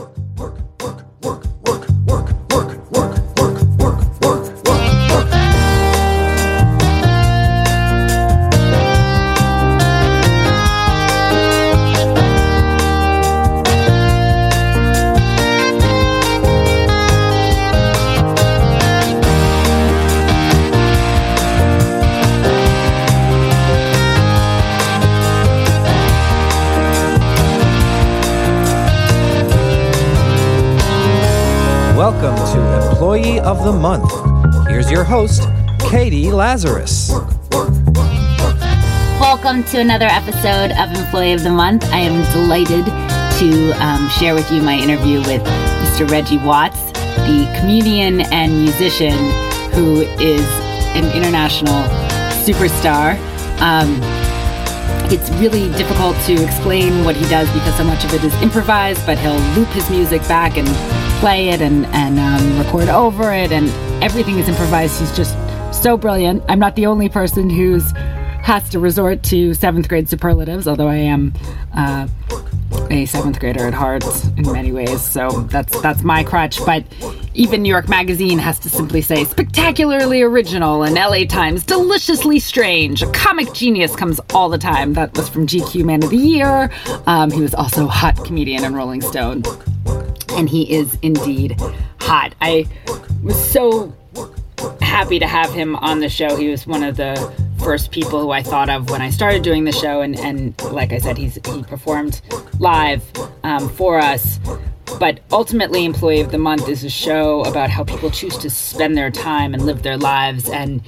Welcome Lazarus. Welcome to another episode of Employee of the Month. I am delighted to um, share with you my interview with Mr. Reggie Watts, the comedian and musician who is an international superstar. Um, it's really difficult to explain what he does because so much of it is improvised, but he'll loop his music back and play it and, and um, record over it, and everything is improvised. He's just so brilliant. I'm not the only person who's has to resort to seventh grade superlatives, although I am uh, a seventh grader at heart in many ways. So that's that's my crutch. But even New York Magazine has to simply say spectacularly original, and LA Times deliciously strange. A comic genius comes all the time. That was from GQ Man of the Year. Um, he was also hot comedian in Rolling Stone, and he is indeed hot. I was so happy to have him on the show. He was one of the first people who I thought of when I started doing the show, and, and like I said, he's he performed live um, for us. But ultimately, Employee of the Month is a show about how people choose to spend their time and live their lives. And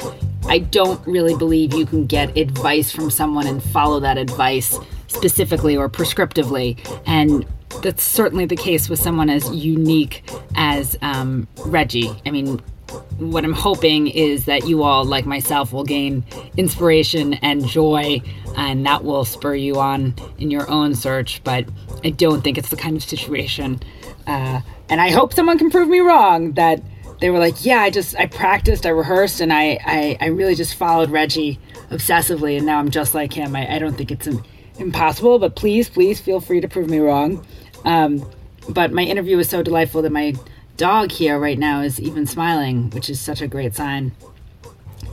I don't really believe you can get advice from someone and follow that advice specifically or prescriptively. And that's certainly the case with someone as unique as um, Reggie. I mean, what I'm hoping is that you all, like myself, will gain inspiration and joy, and that will spur you on in your own search. But I don't think it's the kind of situation, uh, and I hope someone can prove me wrong that they were like, yeah, I just I practiced, I rehearsed, and I I, I really just followed Reggie obsessively, and now I'm just like him. I, I don't think it's im- impossible, but please, please feel free to prove me wrong. Um, but my interview was so delightful that my dog here right now is even smiling, which is such a great sign.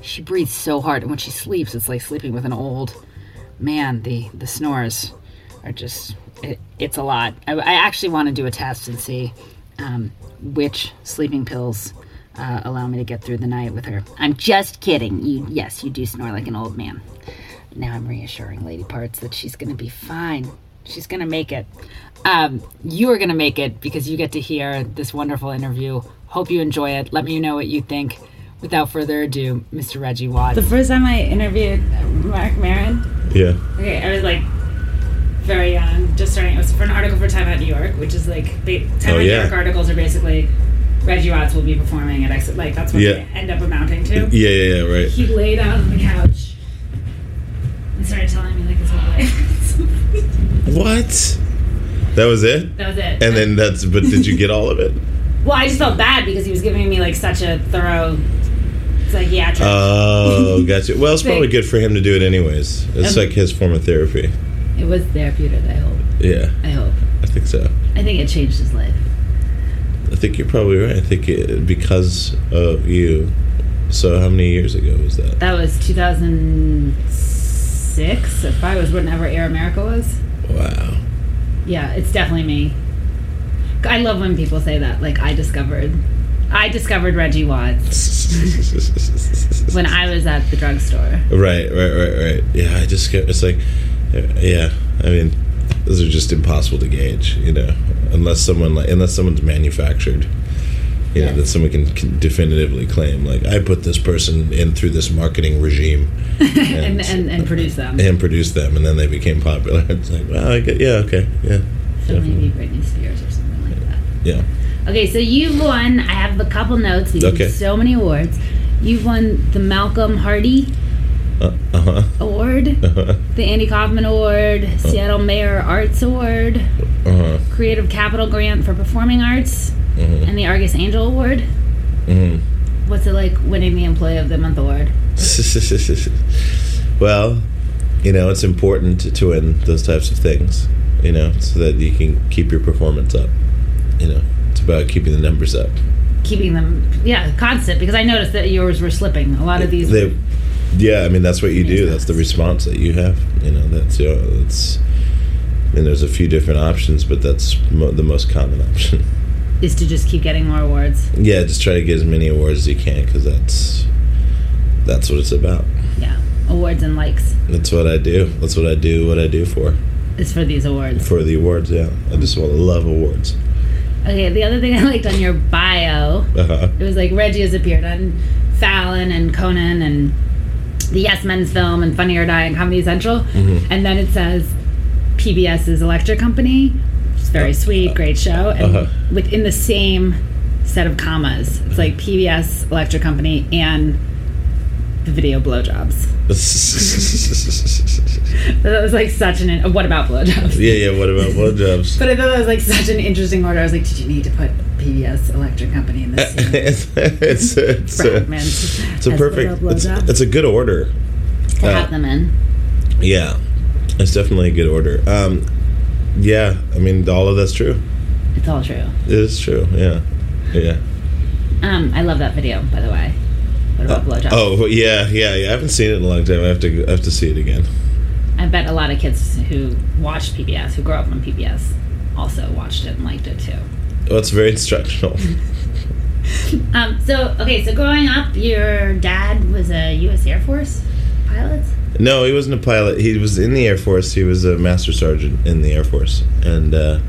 She breathes so hard, and when she sleeps, it's like sleeping with an old man. The the snores are just it, it's a lot. I, I actually want to do a test and see um, which sleeping pills uh, allow me to get through the night with her. I'm just kidding. You yes, you do snore like an old man. Now I'm reassuring Lady Parts that she's to be fine. She's to make it. Um, you are going to make it because you get to hear this wonderful interview. Hope you enjoy it. Let me know what you think. Without further ado, Mr. Reggie Watts. The first time I interviewed Marc Maron, Yeah. okay, I was like very young, just starting. It was for an article for Time Out New York, which is like ba- Time Oh, Out New. York articles are basically Reggie Watts will be performing at Exit. Like that's what Yeah. they end up amounting to. Yeah, yeah, yeah, right. He laid out on the couch and started telling me like his whole life. What? That was it? that was it. And then that's, but did you get all of it? Well, I just felt bad because he was giving me like such a thorough psychiatric. Oh, gotcha. Well, it's probably good for him to do it anyways. It's Um, like his form of therapy. it was therapeutic. I hope. Yeah, I hope. I think so. I think it changed his life. I think you're probably right. I think it, because of you. So, how many years ago was that? That was 2006. It probably was whenever Air America was. Wow. Yeah, it's definitely me. I love when people say that. Like I discovered, I discovered Reggie Watts when I was at the drugstore. Right, right, right, right. Yeah, I just. It's like, yeah. I mean, those are just impossible to gauge, you know, unless someone like unless someone's manufactured, you know, Yeah. that someone can, can definitively claim like I put this person in through this marketing regime and, and and produce them. and produce them, and then they became popular. It's like, well, I get, yeah, okay, yeah, So maybe Britney Spears or something like that. yeah. Okay, so you've won. I have a couple notes. You've Okay. won so many awards. You've won the Malcolm Hardee Uh huh. Award, Uh the Andy Kaufman Award, Seattle Mayor Arts Award, huh. Creative Capital Grant for Performing Arts, Mhm. and the Argus Angel Award. Mhm. What's it like winning the Employee of the Month award? well, you know, it's important to, to win those types of things, you know, so that you can keep your performance up. You know, it's about keeping the numbers up. Keeping them, yeah, constant. Because I noticed that yours were slipping. A lot of these. They, yeah, I mean that's what you do. That's the response that you have. You know, that's you know, that's. I mean, there's a few different options, but that's mo- the most common option. is to just keep getting more awards. Yeah, just try to get as many awards as you can because that's that's what it's about. Yeah, awards and likes That's what I do. That's what I do. What I do for is for these awards. for the awards. Yeah, I just want to love awards. Okay, the other thing I liked on your bio, Uh-huh. it was like Reggie has appeared on Fallon and Conan and the Yes Men's film and Funny or Die and Comedy Central, Mm-hmm. and then it says PBS's Electric Company. It's very sweet, great show, and Uh-huh. within the same set of commas, it's like PBS Electric Company and the video blowjobs. That was like such an. uh, What about blowjobs? yeah, yeah. What about blowjobs? But I thought that was like such an interesting order. I was like, did you need to put PBS Electric Company in this scene? it's it's it's a, it's a perfect. It's, it's a good order. to uh, have them in. Yeah, it's definitely a good order. Um, yeah, I mean, all of that's true. It's all true. It is true. Yeah, yeah. Um, I love that video, by the way. What about blowjobs? Oh, yeah, yeah, yeah. I haven't seen it in a long time. I have to I have to see it again. I bet a lot of kids who watched PBS, who grew up on PBS, also watched it and liked it too. Well, it's very instructional. Um, so okay, so growing up, your dad was a U.S. Air Force pilot. No, he wasn't a pilot. He was in the Air Force. He was a master sergeant in the Air Force, and uh,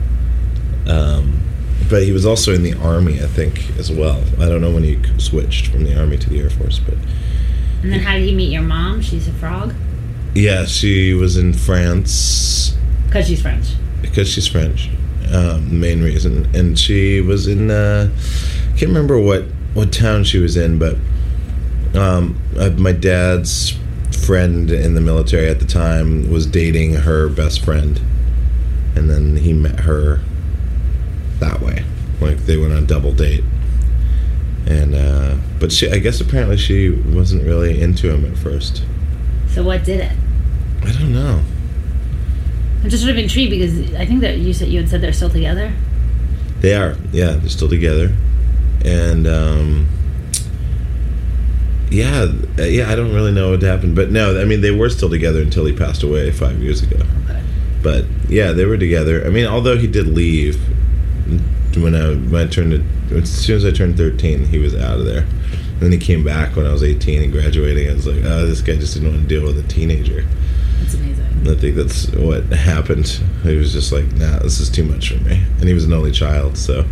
um, but he was also in the Army, I think, as well. I don't know when he switched from the Army to the Air Force, but And then how did he meet your mom? She's a frog yeah, she was in France because she's French. because she's French. Um, main reason, and she was in. Uh, can't remember what what town she was in, but um, uh, my dad's friend in the military at the time was dating her best friend, and then he met her that way. Like they went on a double date, and uh, but she, I guess apparently she wasn't really into him at first. So what did it? I don't know. I'm just sort of intrigued because I think that you said you had said they're still together. They are, yeah, they're still together, and um, yeah, uh, yeah. I don't really know what happened, but no, I mean they were still together until he passed away five years ago. Okay. But yeah, they were together. I mean, although he did leave when I when I turned as soon as I turned thirteen, he was out of there. And then he came back when I was eighteen and graduating. I was like, oh, this guy just didn't want to deal with a teenager. That's amazing. I think that's what happened. He was just like, nah, this is too much for me. And he was an only child, so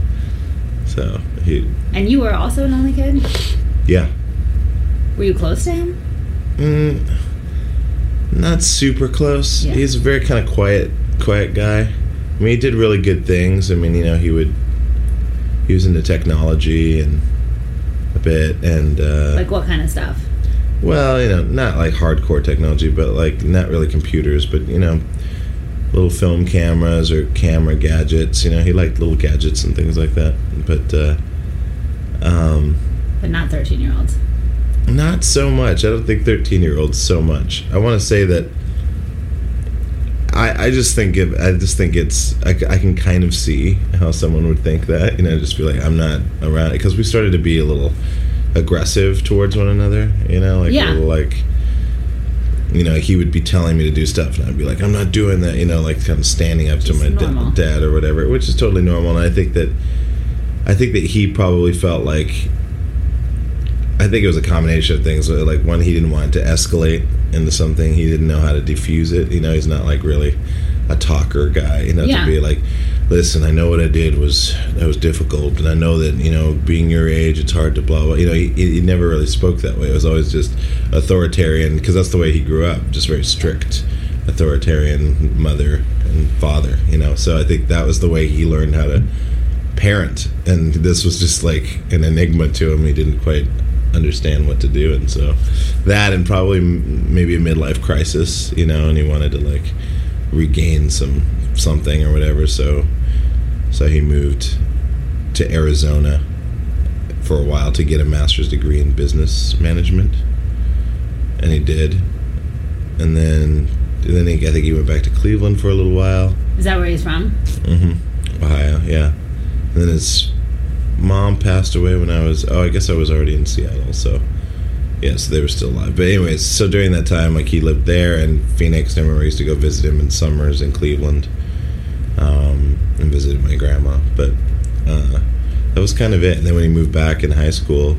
so he And you were also an only kid. yeah. Were you close to him? Mm, not super close. Yeah. He's a very kind of quiet, quiet guy. I mean, he did really good things. I mean, you know, he would he was into technology and a bit, and uh, Like what kind of stuff? well, you know, not like hardcore technology, but like not really computers, but you know, little film cameras or camera gadgets. You know, he liked little gadgets and things like that. But uh, um, But not 13 year olds. Not so much. I don't think 13 year olds so much. I want to say that I, I just think it, I just think it's I, I can kind of see how someone would think that you know just be like I'm not around because we started to be a little aggressive towards one another you know like Yeah. like you know he would be telling me to do stuff and I'd be like I'm not doing that you know like kind of standing up to Just my da- dad or whatever which is totally normal and I think that I think that he probably felt like I think it was a combination of things. Like one, he didn't want it to escalate into something. He didn't know how to defuse it. You know, he's not like really a talker guy. You know, Yeah. to be like, listen, I know what I did was that was difficult, and I know that you know, being your age, it's hard to blah blah. You know, he, he never really spoke that way. It was always just authoritarian because that's the way he grew up. Just very strict, authoritarian mother and father. You know, so I think that was the way he learned how to parent and this was just like an enigma to him he didn't quite understand what to do and so that and probably m- maybe a midlife crisis you know and he wanted to like regain some something or whatever so so he moved to Arizona for a while to get a master's degree in business management and he did and then and then he, I think he went back to Cleveland for a little while Is that where he's from? hmm Ohio, yeah. And then his mom passed away when I was oh I guess I was already in Seattle, so yeah, so they were still alive. But anyways, so during that time, like he lived there in Phoenix. Remember I used to go visit him in summers in Cleveland, um, and visited my grandma. But uh, that was kind of it. And then when he moved back in high school,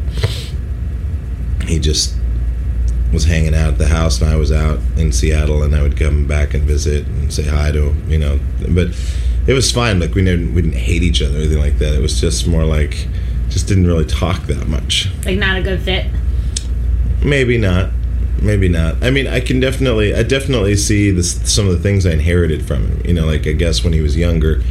he just was hanging out at the house, and I was out in Seattle, and I would come back and visit and say hi to him, you know. But it was fine. Like we didn't we didn't hate each other or anything like that. It was just more like just didn't really talk that much. Like not a good fit. Maybe not. Maybe not. I mean, I can definitely, I definitely see this, some of the things I inherited from him. You know, like I guess when he was younger,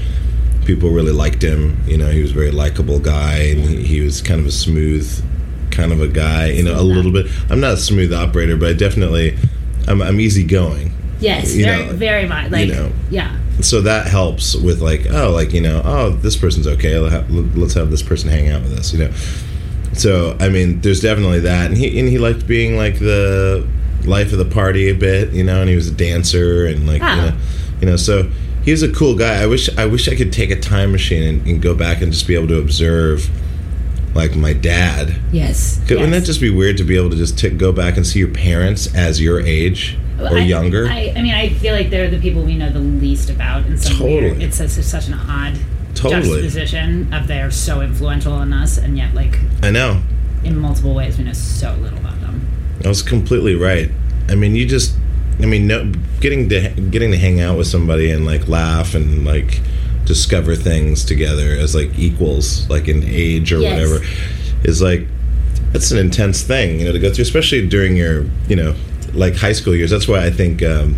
people really liked him. You know, he was a very likable guy, and he, he was kind of a smooth, kind of a guy. You know, a little bit. I'm not a smooth operator, but I definitely, I'm, I'm easygoing. Yes, You very, know, very much. Like, you know. yeah. So that helps with like, oh, like you know, oh, this person's okay. Let's have, this person hang out with us. You know. So I mean, there's definitely that, and he and he liked being like the life of the party a bit, you know, and he was a dancer and like you Ah. know, you know, so he was a cool guy. I wish I wish I could take a time machine and, and go back and just be able to observe like my dad. Yes. Could- Wouldn't that just be weird to be able to just t- go back and see your parents as your age or I- younger? I, I mean, I feel like they're the people we know the least about in some Totally. weird. It's such, such an odd Totally. juxtaposition of they're so influential on us, and yet like I know. in multiple ways we know so little about them. I was completely right. I mean, you just, I mean, no, getting to getting to hang out with somebody and like laugh and like discover things together as like equals, like in age or Yes. whatever, is like it's an intense thing, you know, to go through, especially during your, you know, like high school years. That's why I think. Um,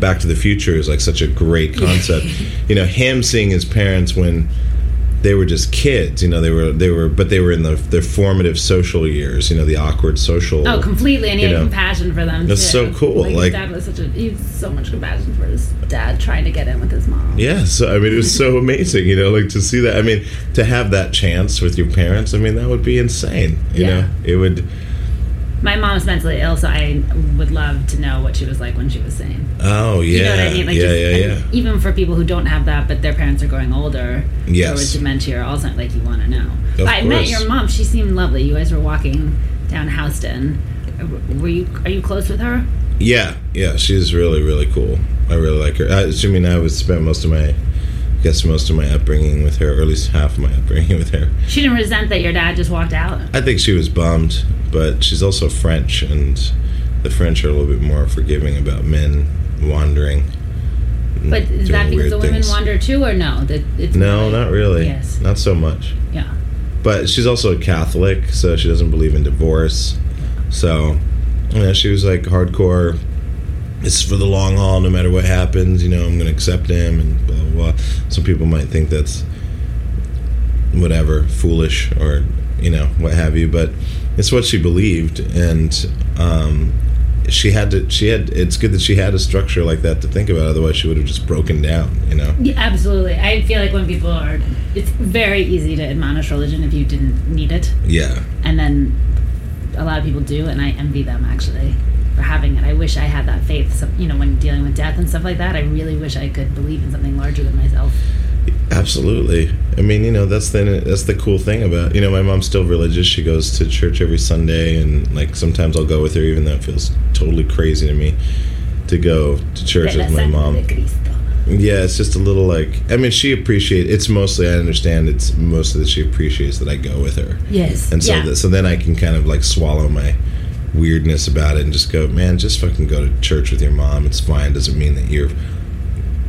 Back to the Future is like such a great concept. you know, him seeing his parents when they were just kids. You know, they were they were, but they were in the their formative social years. You know, the awkward social. Oh, completely, and he had know. compassion for them. That's too. so cool, Like, like- his dad was such a he had so much compassion for his dad trying to get in with his mom. Yeah, so I mean, it was so amazing, you know, like to see that. I mean, to have that chance with your parents, I mean, that would be insane. You Yeah. know, it would. My mom's mentally ill, so I would love to know what she was like when she was sane. Oh yeah, You know what I mean? Like yeah, just, yeah, yeah. Even for people who don't have that, but their parents are growing older, or Yes. with dementia or Alzheimer's, like you want to know. Of I met your mom. She seemed lovely. You guys were walking down Houston. Were you? Are you close with her? Yeah, yeah, she's really, really cool. I really like her. I, mean, I was spent most of my, I guess, most of my upbringing with her, or at least half of my upbringing with her. She didn't resent that your dad just walked out. I think she was bummed, but she's also French, and the French are a little bit more forgiving about men wandering. But is that because the women things. wander too, or no? That it's No, not really. Yes. Not so much. Yeah. But she's also a Catholic, so she doesn't believe in divorce. So, know, she was like hardcore. It's for the long haul, no matter what happens. You know, I'm going to accept him, and blah blah blah. Some people might think that's whatever, foolish, or you know, what have you. But it's what she believed, and um, she had to. She had. It's good that she had a structure like that to think about. Otherwise, she would have just broken down. You know. Yeah, absolutely. I feel like when people are, it's very easy to admonish religion if you didn't need it, Yeah. and then a lot of people do, and I envy them actually for having it. I wish I had that faith. So, you know, when dealing with death and stuff like that, I really wish I could believe in something larger than myself. Absolutely. I mean, you know, that's the that's the cool thing about you know, my mom's still religious. She goes to church every Sunday, and like sometimes I'll go with her, even though it feels totally crazy to me to go to church with my mom. Yeah, it's just a little like I mean, she appreciates. It's mostly I understand. It's mostly that she appreciates that I go with her, Yes. and so yeah. that, so then I can kind of like swallow my weirdness about it and just go, man, just fucking go to church with your mom. It's fine. Doesn't mean that you're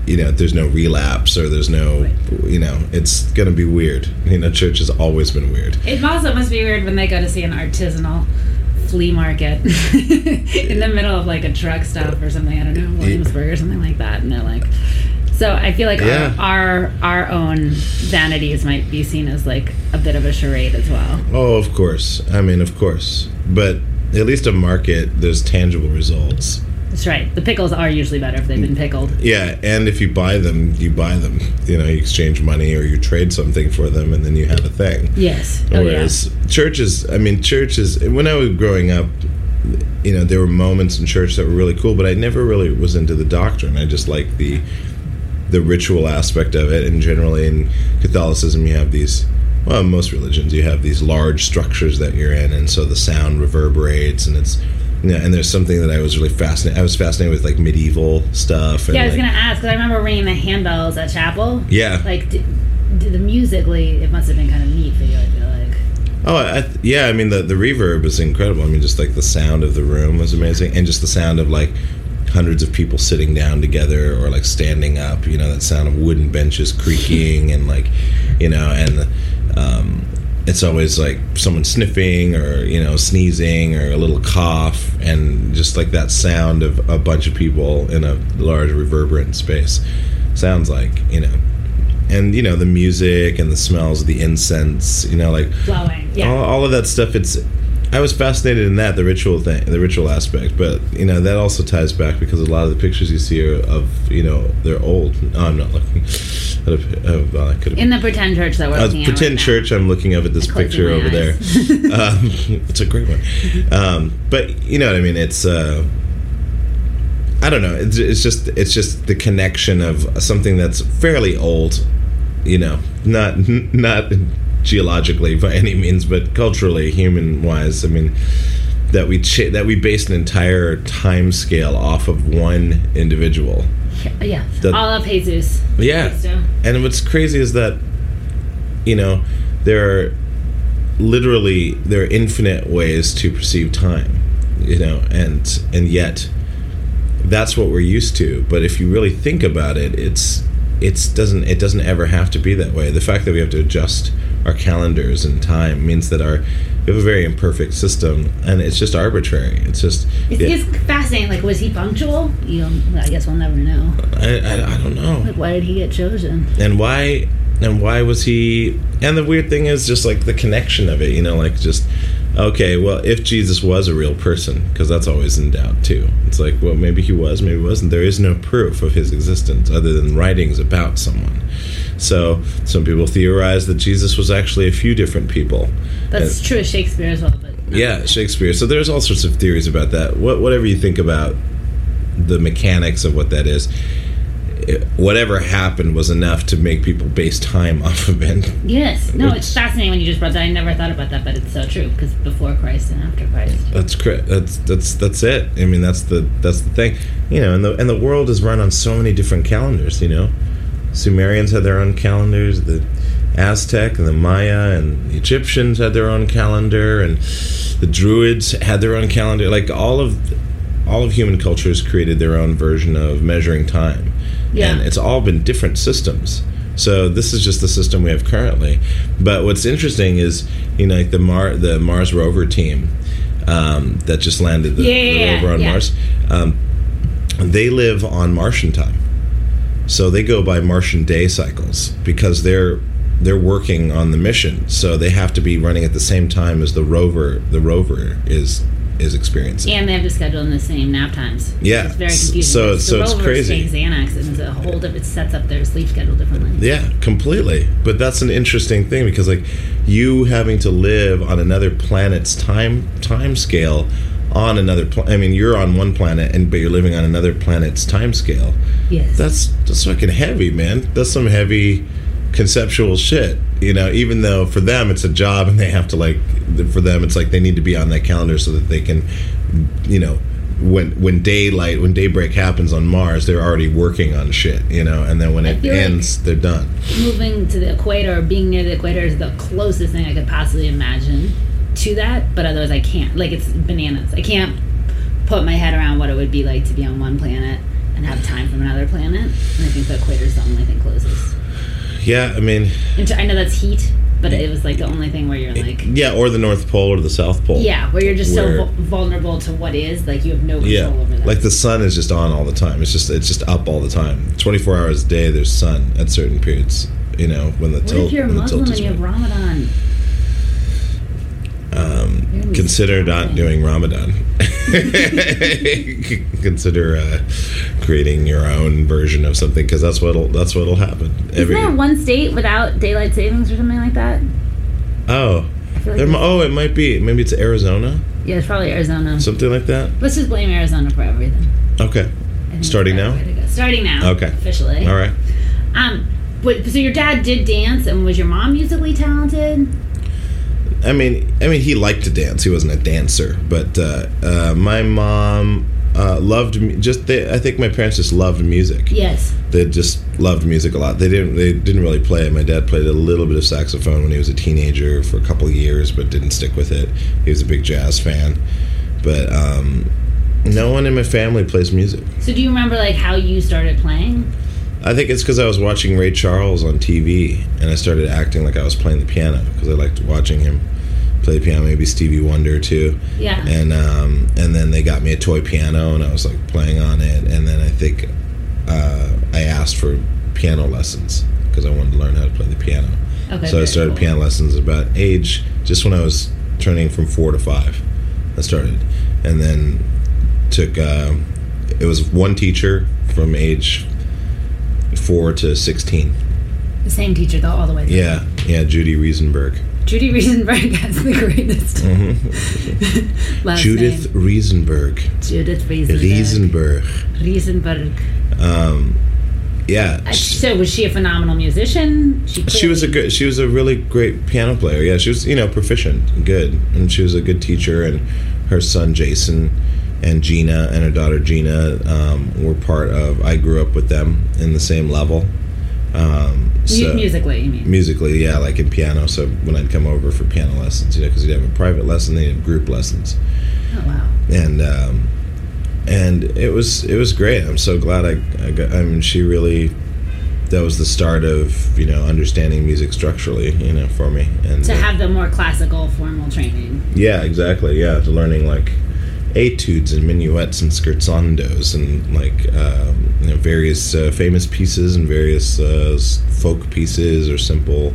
you know, there's no relapse or there's no, Right. you know, it's gonna be weird. You know, church has always been weird. It also must be weird when they go to see an artisanal flea market in the middle of like a truck stop or something. I don't know, Williamsburg or something like that, and they're like. So I feel like Yeah. our, our our own vanities might be seen as like a bit of a charade as well. Oh, of course. I mean, of course. But at least a market, there's tangible results. That's right. The pickles are usually better if they've been pickled. Yeah, and if you buy them, you buy them. You know, you exchange money or you trade something for them, and then you have a thing. Yes. Oh Whereas churches, I mean, churches. When I was growing up, you know, there were moments in church that were really cool, but I never really was into the doctrine. I just liked the the ritual aspect of it, and generally in Catholicism, you have these. Well, most religions, you have these large structures that you're in, and so the sound reverberates, and it's yeah, and there's something that I was really fascinated. I was fascinated with like medieval stuff. And, Yeah, I was like, gonna ask because I remember ringing the handbells at chapel. Yeah. Like, d- d- the musically, it must have been kind of neat for you. I feel like. Oh, I, th- yeah. I mean, the the reverb is incredible. I mean, just like the sound of the room was amazing, and just the sound of like hundreds of people sitting down together or like standing up. You know, that sound of wooden benches creaking and like, you know, and um, it's always like someone sniffing or you know sneezing or a little cough, and just like that sound of a bunch of people in a large reverberant space sounds like you know. And you know the music and the smells of the incense, you know, like Flowing. Yeah. all, all of that stuff it's i was fascinated in that the ritual thing the ritual aspect but you know that also ties back because a lot of the pictures you see are of you know they're old. No, i'm not looking. At a, uh, well, I could have In the pretend church that we're uh, pretend right now. church i'm looking up at this picture over there. um, it's a great one. Um, but you know what i mean? It's uh, i don't know. It's, it's just it's just the connection of something that's fairly old you know not not geologically by any means but culturally human wise i mean that we cha- that we base an entire time scale off of one individual Yeah. The- All of Jesus. yeah. And what's crazy is that, you know, there are literally there are infinite ways to perceive time, you know, and and yet that's what we're used to. But if you really think about it, it's it's doesn't it doesn't ever have to be that way. The fact that we have to adjust our calendars and time means that our we have a very imperfect system, and it's just arbitrary. It's just It's, yeah, it's fascinating. Like, was he punctual? You know, I guess we'll never know. I, I, I don't know. Like, why did he get chosen? and why and why was he and the weird thing is just like the connection of it you know like just okay well if jesus was a real person because that's always in doubt too. It's like well maybe he was maybe he wasn't. There is no proof of his existence other than writings about someone. So some people theorize that jesus was actually a few different people. That's And- true of Shakespeare as well. But yeah shakespeare. So there's all sorts of theories about that. What, whatever you think about the mechanics of what that is it- whatever happened was enough to make people base time off of it Yes. No, Which- it's fascinating when you just brought that. I never thought about that, but it's so true because before Christ and after Christ. that's that's that's that's it i mean that's the that's the thing you know and the and the world is run on so many different calendars you know sumerians had their own calendars the aztec and the maya and the egyptians had their own calendar and the druids had their own calendar like all of all of human cultures created their own version of measuring time Yeah. and it's all been different systems so this is just the system we have currently but what's interesting is you know like the Mar the Mars rover team um, that just landed the, Yeah, the rover on yeah. Mars um, they live on Martian time so they go by Martian day cycles because they're they're working on the mission so they have to be running at the same time as the rover the rover is is experiencing And they have to schedule in the same nap times. Yeah. It's very confusing. so- because so it's crazy. Xanax and it's a whole different. It sets up their sleep schedule differently. Yeah, completely. But that's an interesting thing because like you having to live on another planet's time time scale on another pla- I mean you're on one planet and but you're living on another planet's time scale. Yes. That's that's fucking heavy, man. That's some heavy conceptual shit. You know, even though for them it's a job and they have to like for them it's like they need to be on that calendar so that they can you know when when daylight when daybreak happens on Mars they're already working on shit, you know, and then when it feel like- ends they're done. moving to the equator or being near the equator is the closest thing I could possibly imagine to that. But otherwise, I can't. Like it's bananas. I can't put my head around what it would be like to be on one planet and have time from another planet. And I think the equator is the only thing closest. Yeah, I mean, I know that's heat, but it was like the only thing where you're like. yeah, or the North Pole or the South Pole. Yeah, where you're just Where- so vul- vulnerable to what is, like you have no control Yeah, over that. like the sun is just on all the time. It's just it's just up all the time. Twenty four hours a day, there's sun at certain periods. You know when the what tilt if you're a Muslim and you have. Ramadan? Um, consider not doing Ramadan. consider uh, creating your own version of something because that's what'll that's what'll happen. Isn't there one state without daylight savings or something like that? oh, like there, oh, it might be maybe it's Arizona, yeah, it's probably Arizona. something like that. Let's just blame Arizona for everything. Okay, Starting now? the way to go. Starting now. Okay. Officially. all right. Um, but so your dad did dance, and was your mom musically talented? I mean, I mean, he liked to dance. He wasn't a dancer, but uh, uh, my mom uh, loved mu- just. They, I think my parents just loved music. Yes. They just loved music a lot. They didn't. They didn't really play. it. My dad played a little bit of saxophone when he was a teenager for a couple of years, but didn't stick with it. He was a big jazz fan, but um, no one in my family plays music. So do you remember like how you started playing? I think it's because I was watching Ray Charles on TV, and I started acting like I was playing the piano because I liked watching him play the piano. Maybe Stevie Wonder too. Yeah. And um, and then they got me a toy piano, and I was like playing on it. And then I think uh, I asked for piano lessons because I wanted to learn how to play the piano. Okay, so I started cool. piano lessons about age just when I was turning from four to five. I started, and then took. um it was one teacher from age four to sixteen. The same teacher though, all the way. Through. Yeah, yeah, Judy Riesenberg. Judy Riesenberg has the greatest Mm-hmm. Judith name. Riesenberg. Judith Riesenberg. Riesenberg. Riesenberg. Um, yeah. So was she a phenomenal musician? She was a good. She was a really great piano player. Yeah, she was you know proficient, good, and she was a good teacher. And her son Jason, and Gina, and her daughter Gina um, were part of. I grew up with them in the same level. Um, so, musically, you mean? musically, yeah, like in piano. So when I'd come over for piano lessons, you know, because you'd have a private lesson, then you'd have group lessons, oh wow. and um, and it was it was great. I'm so glad I, I got. I mean, she really. That was the start of you know understanding music structurally, you know, for me. And To uh, have the more classical formal training. yeah, exactly. Yeah, to learning like etudes and minuets and scherzandos and like um, you know, various uh, famous pieces and various uh, folk pieces or simple,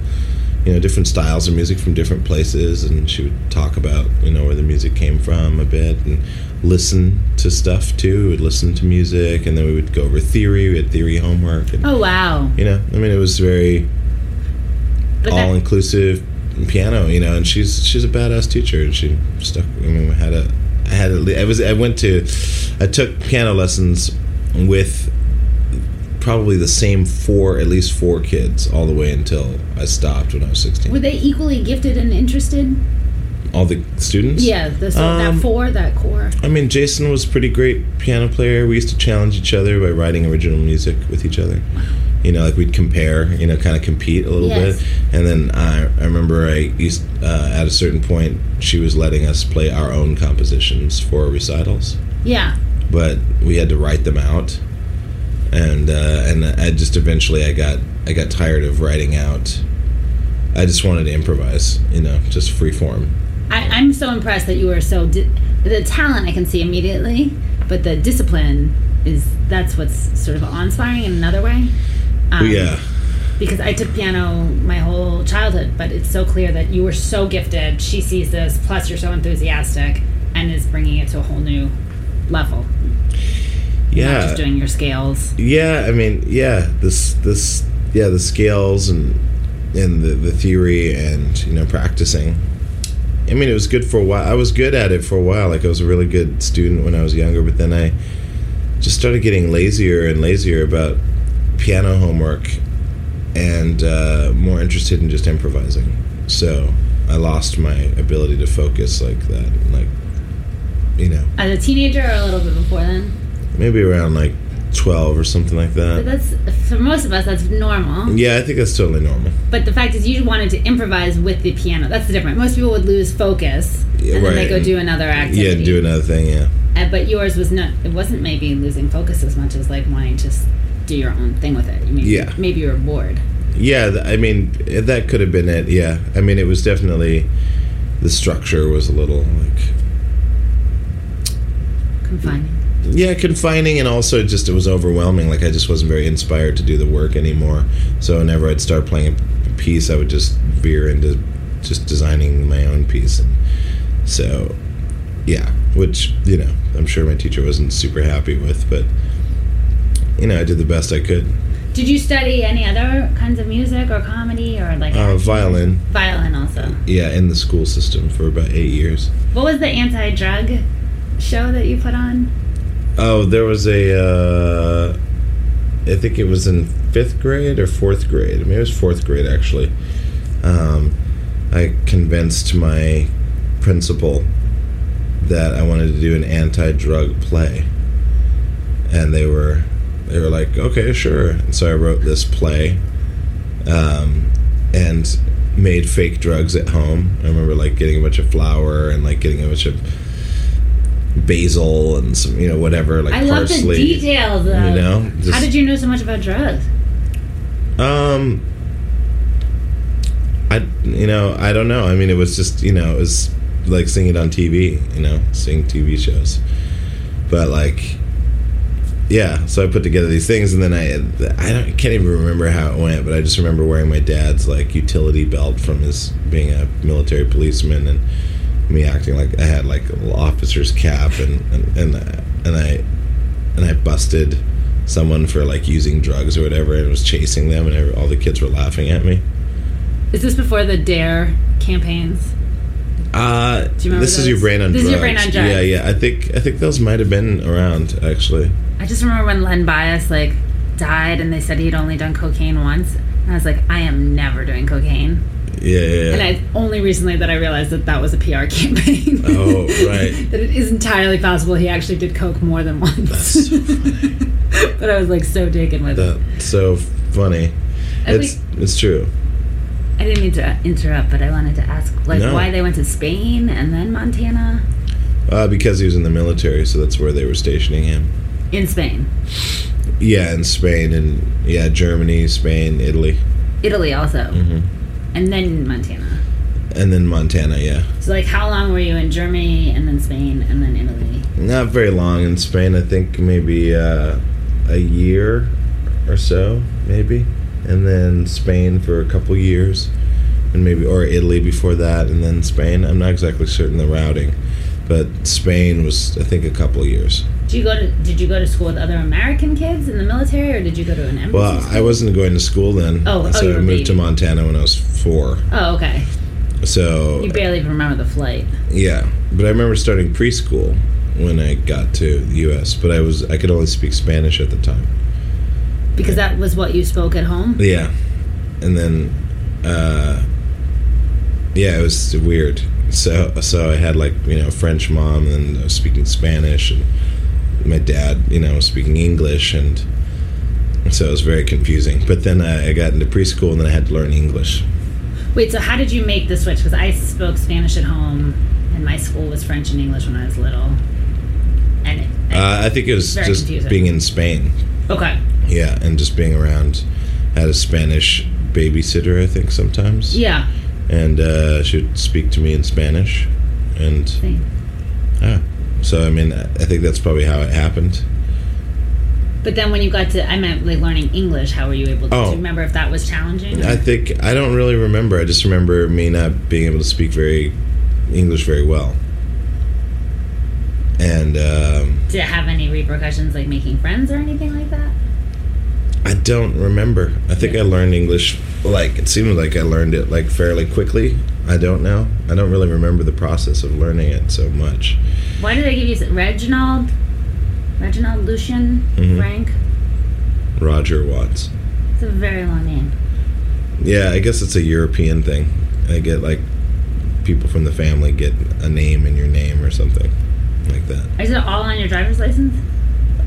you know, different styles of music from different places. And she would talk about you know where the music came from a bit and listen to stuff too. We'd listen to music and then we would go over theory. We had theory homework. And, Oh wow. You know, I mean, it was very But all inclusive piano, you know, and she's she's a badass teacher, and she stuck. I mean, had a, I had a, I was, I went to, I took piano lessons with probably the same four, at least four kids, all the way until I stopped when I was sixteen. were they equally gifted and interested? all the students. Yeah, the, so Um, that four, that core. I mean, Jason was a pretty great piano player. We used to challenge each other by writing original music with each other. You know, like we'd compare, you know, kind of compete a little Yes. bit. And then I, I remember I used, uh, at a certain point, she was letting us play our own compositions for recitals, Yeah. but we had to write them out. And uh, and I just eventually I got I got tired of writing out. I just wanted to improvise, you know, just free form. I, I'm so impressed that you were so. Di- the talent I can see immediately, but the discipline is that's what's sort of awe-inspiring in another way. Um, yeah, Because I took piano my whole childhood, but it's so clear that you were so gifted. She sees this, plus you're so enthusiastic, and is bringing it to a whole new level. Yeah. Not just doing your scales. Yeah, I mean, yeah, this this yeah, the scales and and the the theory and you know practicing. I mean, it was good for a while. I was good at it for a while. Like I was a really good student when I was younger, but then I just started getting lazier and lazier about piano homework and uh, more interested in just improvising. So I lost my ability to focus like that. Like, you know, As a teenager or a little bit before then? maybe around like 12 or something like that. But that. that's, for most of us, that's normal. Yeah, I think that's totally normal. But the fact is, you wanted to improvise with the piano. That's the difference. Most people would lose focus, Yeah, and then they go do another activity. Yeah, do another thing. Yeah, Uh, but yours was not. It wasn't maybe losing focus as much as like wanting to do your own thing with it. Maybe, Yeah. Maybe you were bored. yeah. I mean, that could have been it. Yeah, I mean, it was definitely the structure was a little like Confining. yeah confining, and also just it was overwhelming. Like I just wasn't very inspired to do the work anymore. So whenever I'd start playing a piece, I would just veer into just designing my own piece, and so yeah, which you know I'm sure my teacher wasn't super happy with, but you know I did the best I could. Did you study any other kinds of music or comedy or like Uh, violin, Violin also. yeah, in the school system for about eight years. What was the anti-drug show that you put on? Oh, there was a. Uh, I think it was in fifth grade or fourth grade. I mean, it was fourth grade actually. Um, I convinced my principal that I wanted to do an anti-drug play, and they were they were like, okay, sure. And so I wrote this play, um, and made fake drugs at home. I remember like getting a bunch of flour and like getting a bunch of basil and some you know whatever like I love the details. Though. You know, How did you know so much about drugs? Um, I you know I don't know. I mean, it was just you know it was like seeing it on TV. You know, seeing TV shows, but like. Yeah, so I put together these things, and then I I don't can't even remember how it went, but I just remember wearing my dad's like utility belt from his being a military policeman, and me acting like I had like a little officer's cap, and and and, and I and I busted someone for like using drugs or whatever, and was chasing them, and all the kids were laughing at me. Is this before the Dare campaigns? Uh, you remember this is your brain on This is drugs. your brain on drugs. Yeah, yeah. I think I think those might have been around actually. I just remember when Len Bias like died, and they said he'd only done cocaine once. And I was like, I am never doing cocaine. Yeah, yeah. yeah. And I only recently that I realized that that was a PR campaign. Oh, right. that it is entirely possible he actually did coke more than once. That's so funny. but I was like so taken with it. So funny. And It's it's true. I didn't mean to interrupt, but I wanted to ask like No. why they went to Spain and then Montana. Uh, because he was in the military, so that's where they were stationing him. In Spain, Yeah, in Spain and yeah, Germany, Spain, Italy, Italy also, hmm and then Montana. and then Montana. Yeah, So like, how long were you in Germany and then Spain and then Italy? not very long in Spain. I think maybe uh, a year or so, maybe, and then Spain for a couple years, and maybe or Italy before that, and then Spain. I'm not exactly certain the routing, but Spain was I think a couple years. Did you go to Did you go to school with other American kids in the military, or did you go to an embassy? Well, school? I wasn't going to school then, Oh, oh, so you I moved to. Montana when I was four. Oh, okay. So You barely even remember the flight. Yeah, but I remember starting preschool when I got to the U.S. But I was I could only speak Spanish at the time. Because that was what you spoke at home. Yeah, and then uh, yeah, it was weird. So so I had like you know French mom and I was speaking Spanish and my dad you know was speaking English and so it was very confusing. But then I, I got into preschool and then I had to learn English. Wait, so how did you make the switch? Because I spoke Spanish at home, and my school was French and English when I was little. And it, Uh, I think it was just confusing. being in Spain. Okay, Yeah, and just being around. Had a Spanish babysitter, I think, sometimes. yeah, And uh, she would speak to me in Spanish. And same. yeah. So, I mean, I think that's probably how it happened. But then when you got to, I meant like learning English. How were you able to? Oh. Remember if that was challenging? I think, I don't really remember. I just remember me not being able to speak very English very well. And um, Did it have any repercussions, like making friends or anything like that? I don't remember. I think I learned English, like, it seemed like I learned it, like, fairly quickly. I don't know. I don't really remember the process of learning it so much. Why did they give you Reginald? Reginald Lucien Mhm. Frank. Roger Watts. It's a very long name. Yeah, I guess it's a European thing. I get like people from the family get a name in your name or something like that. Is it all on your driver's license?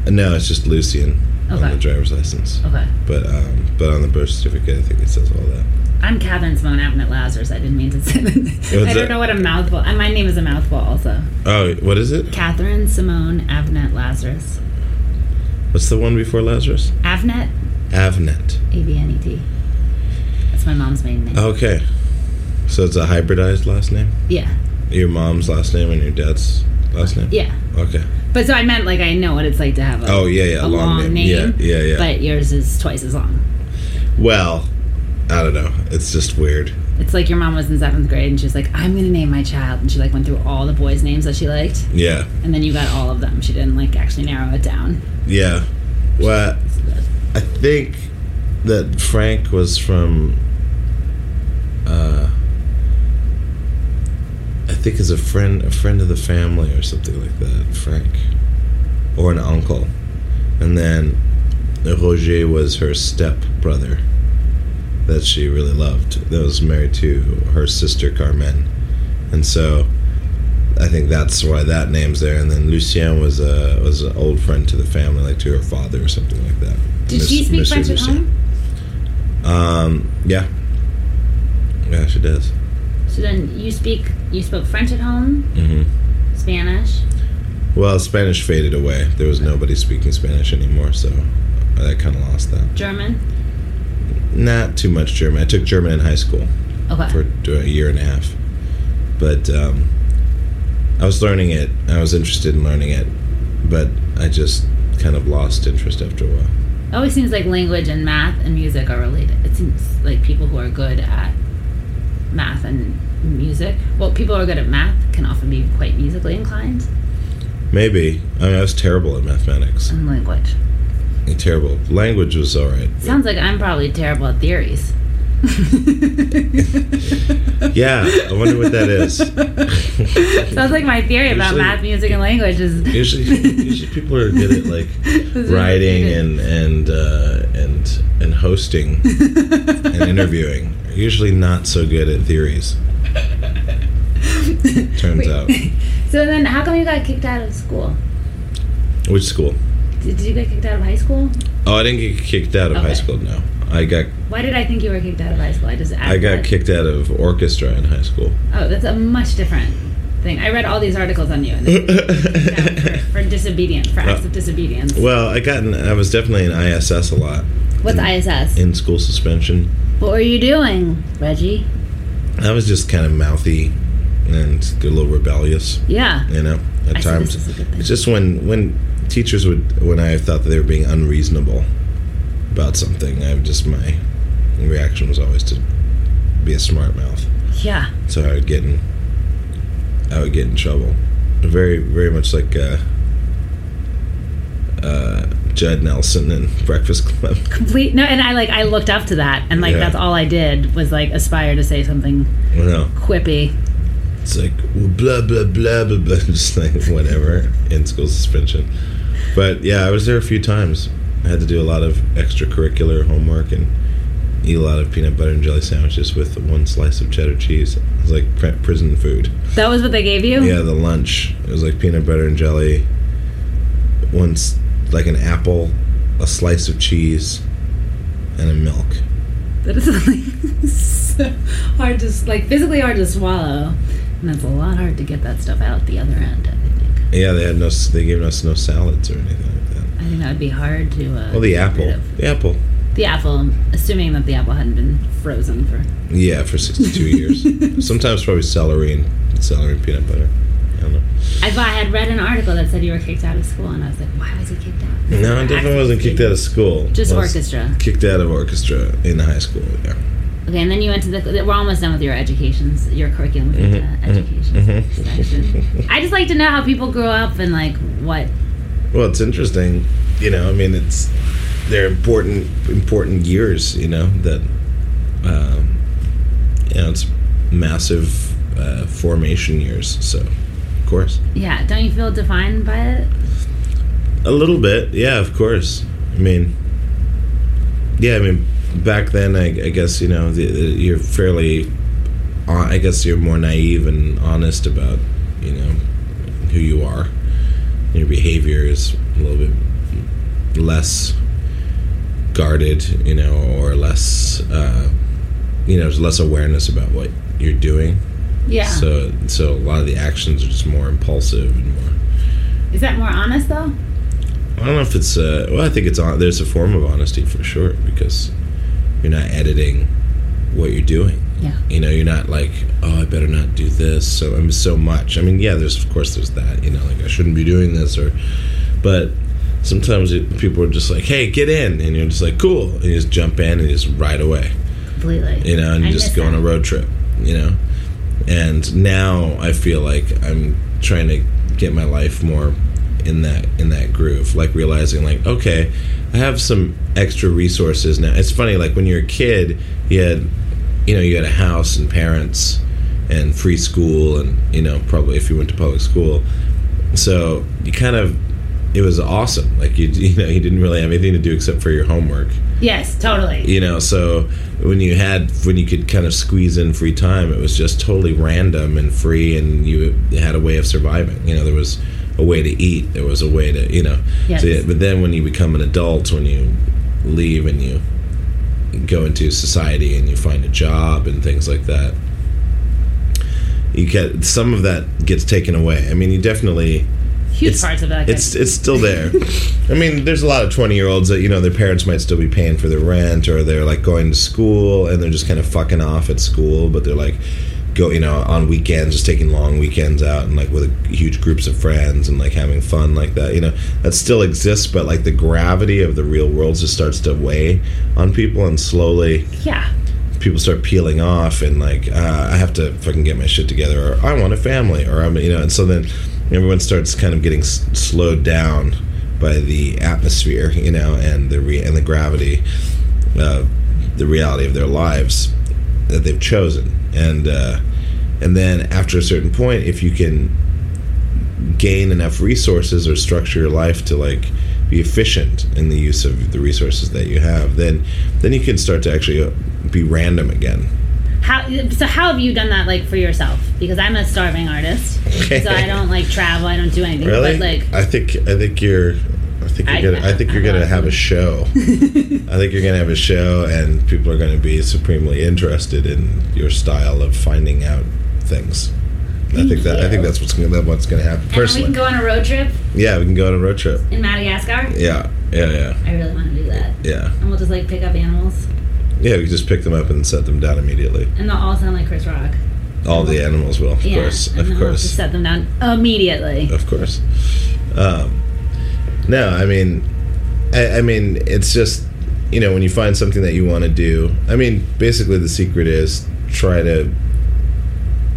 No, it's just Lucien on the driver's license. Okay. But um, but on the birth certificate, I think it says all that. I'm Catherine Simone Avnet Lazarus. I didn't mean to say that. I don't that? know what a mouthful. And my name is a mouthful also. Oh, what is it? Catherine Simone Avnet Lazarus. What's the one before Lazarus? Avnet, Avnet. A V N E T. That's my mom's maiden name. Okay. So it's a hybridized last name? Yeah, Your mom's last name and your dad's last name? yeah. Okay. But so I meant like I know what it's like to have a Oh, yeah, yeah, a long long, name. name. Yeah, yeah, yeah. But yours is twice as long. Well, I don't know. It's just weird. It's like your mom was in seventh grade and she was like, "I'm gonna name my child," and she like went through all the boys' names that she liked, Yeah. and then you got all of them. She didn't like actually narrow it down. Yeah. Well, I think that Frank was from. Uh, think is a friend, a friend of the family or something like that. Frank, or an uncle, and then Roger was her step brother that she really loved. That was married to her sister Carmen, and so I think that's why that name's there. And then Lucien was a was an old friend to the family, like to her father or something like that. Did Miss- she speak Mr. French at Lucien. home? Um, yeah, yeah, she does. So then you speak you spoke French at home, hmm Spanish. Well, Spanish faded away. There was nobody speaking Spanish anymore, so I kind of lost that. German. Not too much German. I took German in high school Okay. for a year and a half, but um, I was learning it. I was interested in learning it, but I just kind of lost interest after a while. It always seems like language and math and music are related. It seems like people who are good at math and music, well, people who are good at math can often be quite musically inclined Maybe I mean I was terrible at mathematics. and language. Terrible. Language was all right. Sounds like I'm probably terrible at theories. Yeah, I wonder what that is. Sounds like my theory about math, music, and language is Usually, usually people are good at like writing and and uh, and and hosting and interviewing. Usually not so good at theories. Turns out. So then, how come you got kicked out of school? Which school? Did, did you get kicked out of high school? Oh, I didn't get kicked out of high school. No, I got Why did I think you were kicked out of high school? I just I got kicked out of orchestra in high school. Oh, that's a much different thing. I read all these articles on you for, for disobedience, for acts of disobedience. Well, I got in, I was definitely in ISS a lot What's ISS? in school suspension. what were you doing, Reggie? I was just kind of mouthy and a little rebellious. Yeah. you know at I times this as a good thing. it's just when when teachers would when i thought that they were being unreasonable about something i would just my reaction was always to be a smart mouth Yeah. so i would get in i would get in trouble very very much like uh uh judd nelson and breakfast club Complete. No, and I like I looked up to that, and like Yeah. that's all I did was like aspire to say something know quippy. it's like blah blah blah blah blah just like whatever in school suspension but yeah i was there a few times i had to do a lot of extracurricular homework and eat a lot of peanut butter and jelly sandwiches with one slice of cheddar cheese it was like pri- prison food That was what they gave you. yeah the lunch it was like peanut butter and jelly once like an apple a slice of cheese and a milk That is like so hard to like physically hard to swallow, and that's a lot hard to get that stuff out the other end. I think. yeah they had no they gave us no salads or anything like that I think that would be hard to. Uh, well the apple the apple The apple, assuming that the apple hadn't been frozen for. Yeah, for 62 years. Sometimes probably celery and celery and peanut butter. I don't know. I thought I had read an article that said you were kicked out of school, and I was like, why was he kicked out? No, I definitely wasn't kicked out of school. Just orchestra. Kicked out of orchestra in high school. Yeah. Okay, and then you went to the. We're almost done with your educations, your curriculum Mhm, mhm, education mhm. section. I just like to know how people grow up and like what. Well, it's interesting. You know, I mean, it's they're important important years. You know that. Um, you know, it's massive uh, formation years. So, course. Yeah, don't you feel defined by it? A little bit, yeah, of course. I mean, yeah, I mean, back then, I, I guess you know the, the, you're fairly, hon- I guess you're more naive and honest about you know who you are. Your behavior is a little bit less guarded, you know, or less, uh, you know, there's less awareness about what you're doing. Yeah. So, so a lot of the actions are just more impulsive and more. Is that more honest though? I don't know if it's uh well I think it's on there's a form of honesty for sure because you're not editing what you're doing. Yeah. You know, you're not like, oh, I better not do this. So I mean, so much. I mean, yeah, there's of course there's that. You know, like I shouldn't be doing this, or, but sometimes it, people are just like, hey, get in, and you're just like, cool, and you just jump in and you just ride away. Completely. You know, and I you just go on a road trip. You know, and now I feel like I'm trying to get my life more in that in that groove like realizing like okay i have some extra resources now. It's funny like when you're a kid you had you know you had a house and parents and free school and you know probably if you went to public school. So you kind of it was awesome. Like you, you know, you didn't really have anything to do except for your homework. Yes, totally. You know, so when you had when you could kind of squeeze in free time, it was just totally random and free, and you had a way of surviving. You know, there was a way to eat, there was a way to, you know. Yes. So, but then when you become an adult, when you leave and you go into society and you find a job and things like that, you get some of that gets taken away. I mean, you definitely Huge it's, parts of that. It's it's still there. I mean, there's a lot of 20 year olds that you know their parents might still be paying for their rent, or they're like going to school and they're just kind of fucking off at school, but they're like go you know on weekends, just taking long weekends out and like with huge groups of friends and like having fun like that. You know that still exists, but like the gravity of the real world just starts to weigh on people, and slowly yeah. people start peeling off and like uh, I have to fucking get my shit together or I want a family or I'm you know and so then everyone starts kind of getting s- slowed down by the atmosphere you know and the re- and the gravity uh, the reality of their lives that they've chosen. And uh, and then after a certain point if you can gain enough resources or structure your life to like be efficient in the use of the resources that you have then then you can start to actually uh, be random again How so? How have you done that like for yourself? Because I'm a starving artist, so I don't like travel. I don't do anything. really But like, i think i think you're i think you're I- gonna i think you're gonna have a show i think you're gonna have a show and people are gonna be supremely interested in your style of finding out things i think that i think that's what's gonna that's what's gonna happen and then we can go on a road trip yeah we can go on a road trip in Madagascar. yeah yeah yeah I really want to do that. yeah And we'll just like pick up animals, yeah we just pick them up and set them down immediately and they'll all sound like Chris Rock. all the animals will of yeah, course of then have to course set them down immediately. of course. Um, no, I mean, I, I mean, it's just you know when you find something that you want to do. I mean, basically the secret is try to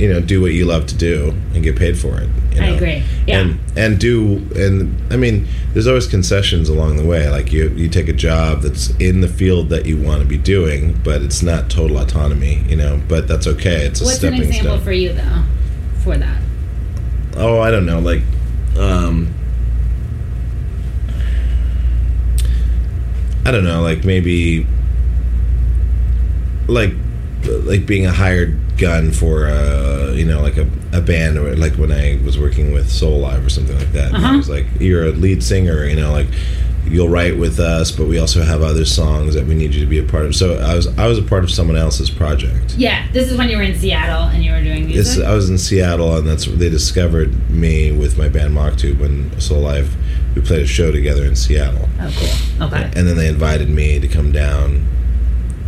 you know do what you love to do and get paid for it. You I agree. Yeah. And and do and I mean, there's always concessions along the way. Like you you take a job that's in the field that you want to be doing, but it's not total autonomy. You know, but that's okay. It's a What's an stepping example stone. for you though, for that? oh i don't know like um i don't know like maybe like like being a hired gun for uh you know like a, a band or like when i was working with Soulive or something like that Uh-huh. i was like you're a lead singer you know like you'll write with us but we also have other songs that we need you to be a part of so i was i was a part of someone else's project Yeah, this is when you were in Seattle and you were doing music. I was in Seattle, and that's they discovered me with my band Mock when Soulive We played a show together in Seattle, oh, cool. Okay. and then they invited me to come down,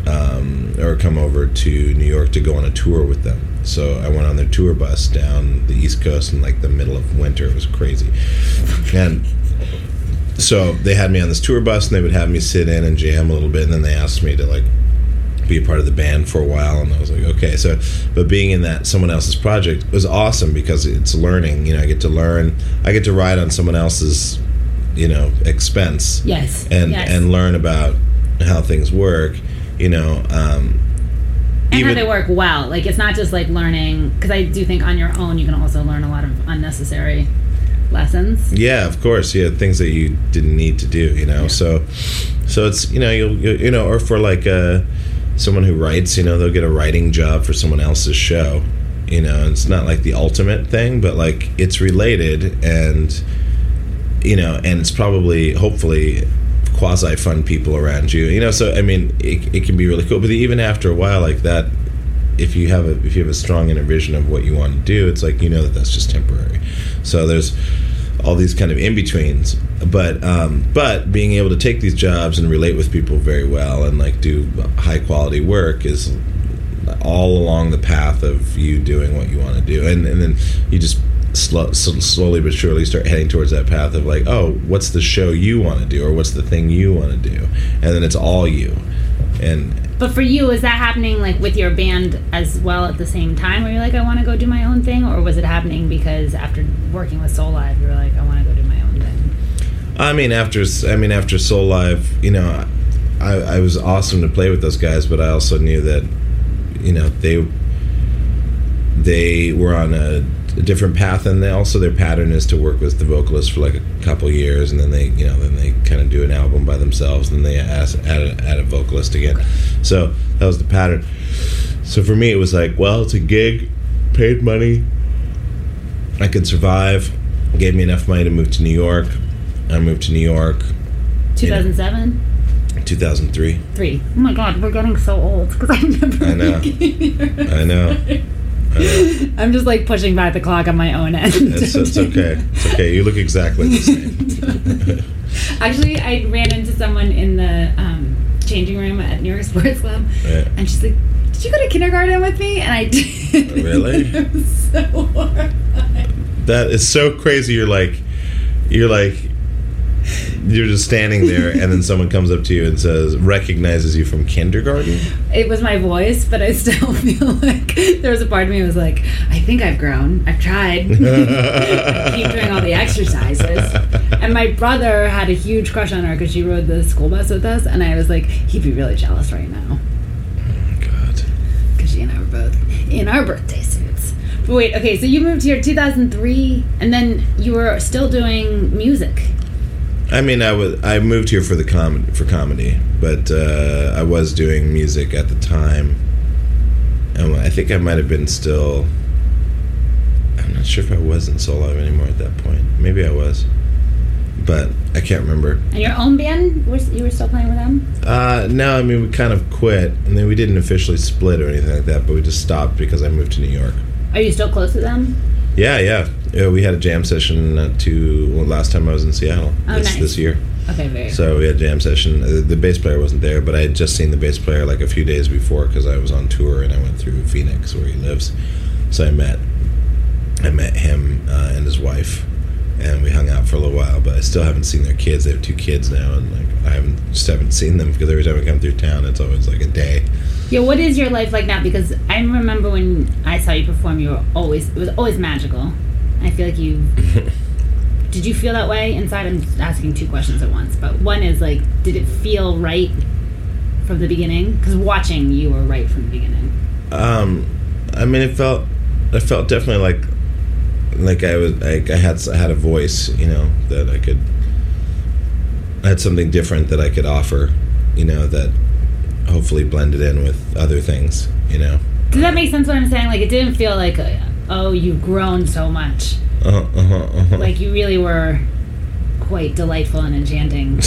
um, or come over to New York to go on a tour with them. So I went on their tour bus down the East Coast in like the middle of winter. It was crazy, and so they had me on this tour bus, and they would have me sit in and jam a little bit, and then they asked me to like be a part of the band for a while and I was like okay so but being in that someone else's project was awesome because it's learning you know I get to learn I get to ride on someone else's you know expense Yes. and yes. and learn about how things work you know um and how they work well. Like it's not just like learning because I do think on your own you can also learn a lot of unnecessary lessons. yeah of course yeah things that you didn't need to do you know so so it's you know you'll, you you know or for like uh someone who writes you know they'll get a writing job for someone else's show you know it's not like the ultimate thing but like it's related and you know and it's probably hopefully quasi fun people around you. You know so i mean it, it can be really cool. But even after a while like that if you have a if you have a strong inner vision of what you want to do it's like you know that that's just temporary. So there's all these kind of in betweens but um, but being able to take these jobs and relate with people very well and like do high quality work is all along the path of you doing what you want to do. And, and then you just so slowly but surely start heading towards that path of like oh what's the show you want to do or what's the thing you want to do and then it's all you and But for you, is that happening like with your band as well at the same time? Where you're like, I want to go do my own thing, or was it happening because after working with Soulive, you were like, I want to go do my own thing? I mean, after I mean after Soulive, you know, I, I was awesome to play with those guys, but I also knew that, you know, they they were on a, a different path, and they also their pattern is to work with the vocalist for like a couple years, and then they you know then they kind of do an album by themselves, and then they ask, add a, add a vocalist again. So that was the pattern. So for me, it was like, well, it's a gig, paid money. I could survive. Gave me enough money to move to New York. I moved to New York 2007? 2003. Three. Oh my god, we're getting so old because I remember. I know. I know. I'm just like pushing back the clock on my own end. It's, it's okay. It's okay. You look exactly the same. Actually, I ran into someone in the um, changing room at New York Sports Club, Yeah. and she's like, "Did you go to kindergarten with me?" And I did. Really? so horrifying. That is so crazy. You're like, you're like, you're just standing there, and then someone comes up to you and says, recognizes you from kindergarten. It was my voice, but I still feel like there was a part of me that was like, "I think I've grown. I've tried. I keep doing all the exercises." And my brother had a huge crush on her because she rode the school bus with us, and I was like, he'd be really jealous right now. Oh God. because she and I were both in our birthday suits. But wait, okay, so you moved here 2003, and then you were still doing music. I mean, I was I moved here for the comedy for comedy, but uh, I was doing music at the time, and I think I might have been still. I'm not sure if I wasn't Soulive anymore at that point. Maybe I was, but I can't remember. And your own band, was you were still playing with them? Uh, no, I mean we kind of quit, and then we didn't officially split or anything like that, but we just stopped because I moved to New York. Are you still close to them? Yeah, yeah, yeah we had a jam session uh, to well, last time I was in Seattle Oh, this, nice. this year. Okay, very. So we had a jam session. Uh, The bass player wasn't there, but I had just seen the bass player like a few days before because I was on tour and I went through Phoenix where he lives. So I met, I met him uh, and his wife, and we hung out for a little while. But I still haven't seen their kids. They have two kids now, and like I haven't just haven't seen them because every time I come through town, it's always like a day. Yeah, what is your life like now? Because I remember when I saw you perform, you were always it was always magical. I feel like you. did you feel that way inside? I'm asking two questions at once, but one is like, did it feel right from the beginning? Because watching you were right from the beginning. Um, I mean, it felt, it felt definitely like, like I was, like I had, I had a voice, you know, that I could, I had something different that I could offer, you know, that hopefully blend it in with other things, you know. Does that make sense? What I'm saying? Like, it didn't feel like, uh, oh, you've grown so much. Uh-huh, uh-huh, uh-huh. Like you really were quite delightful and enchanting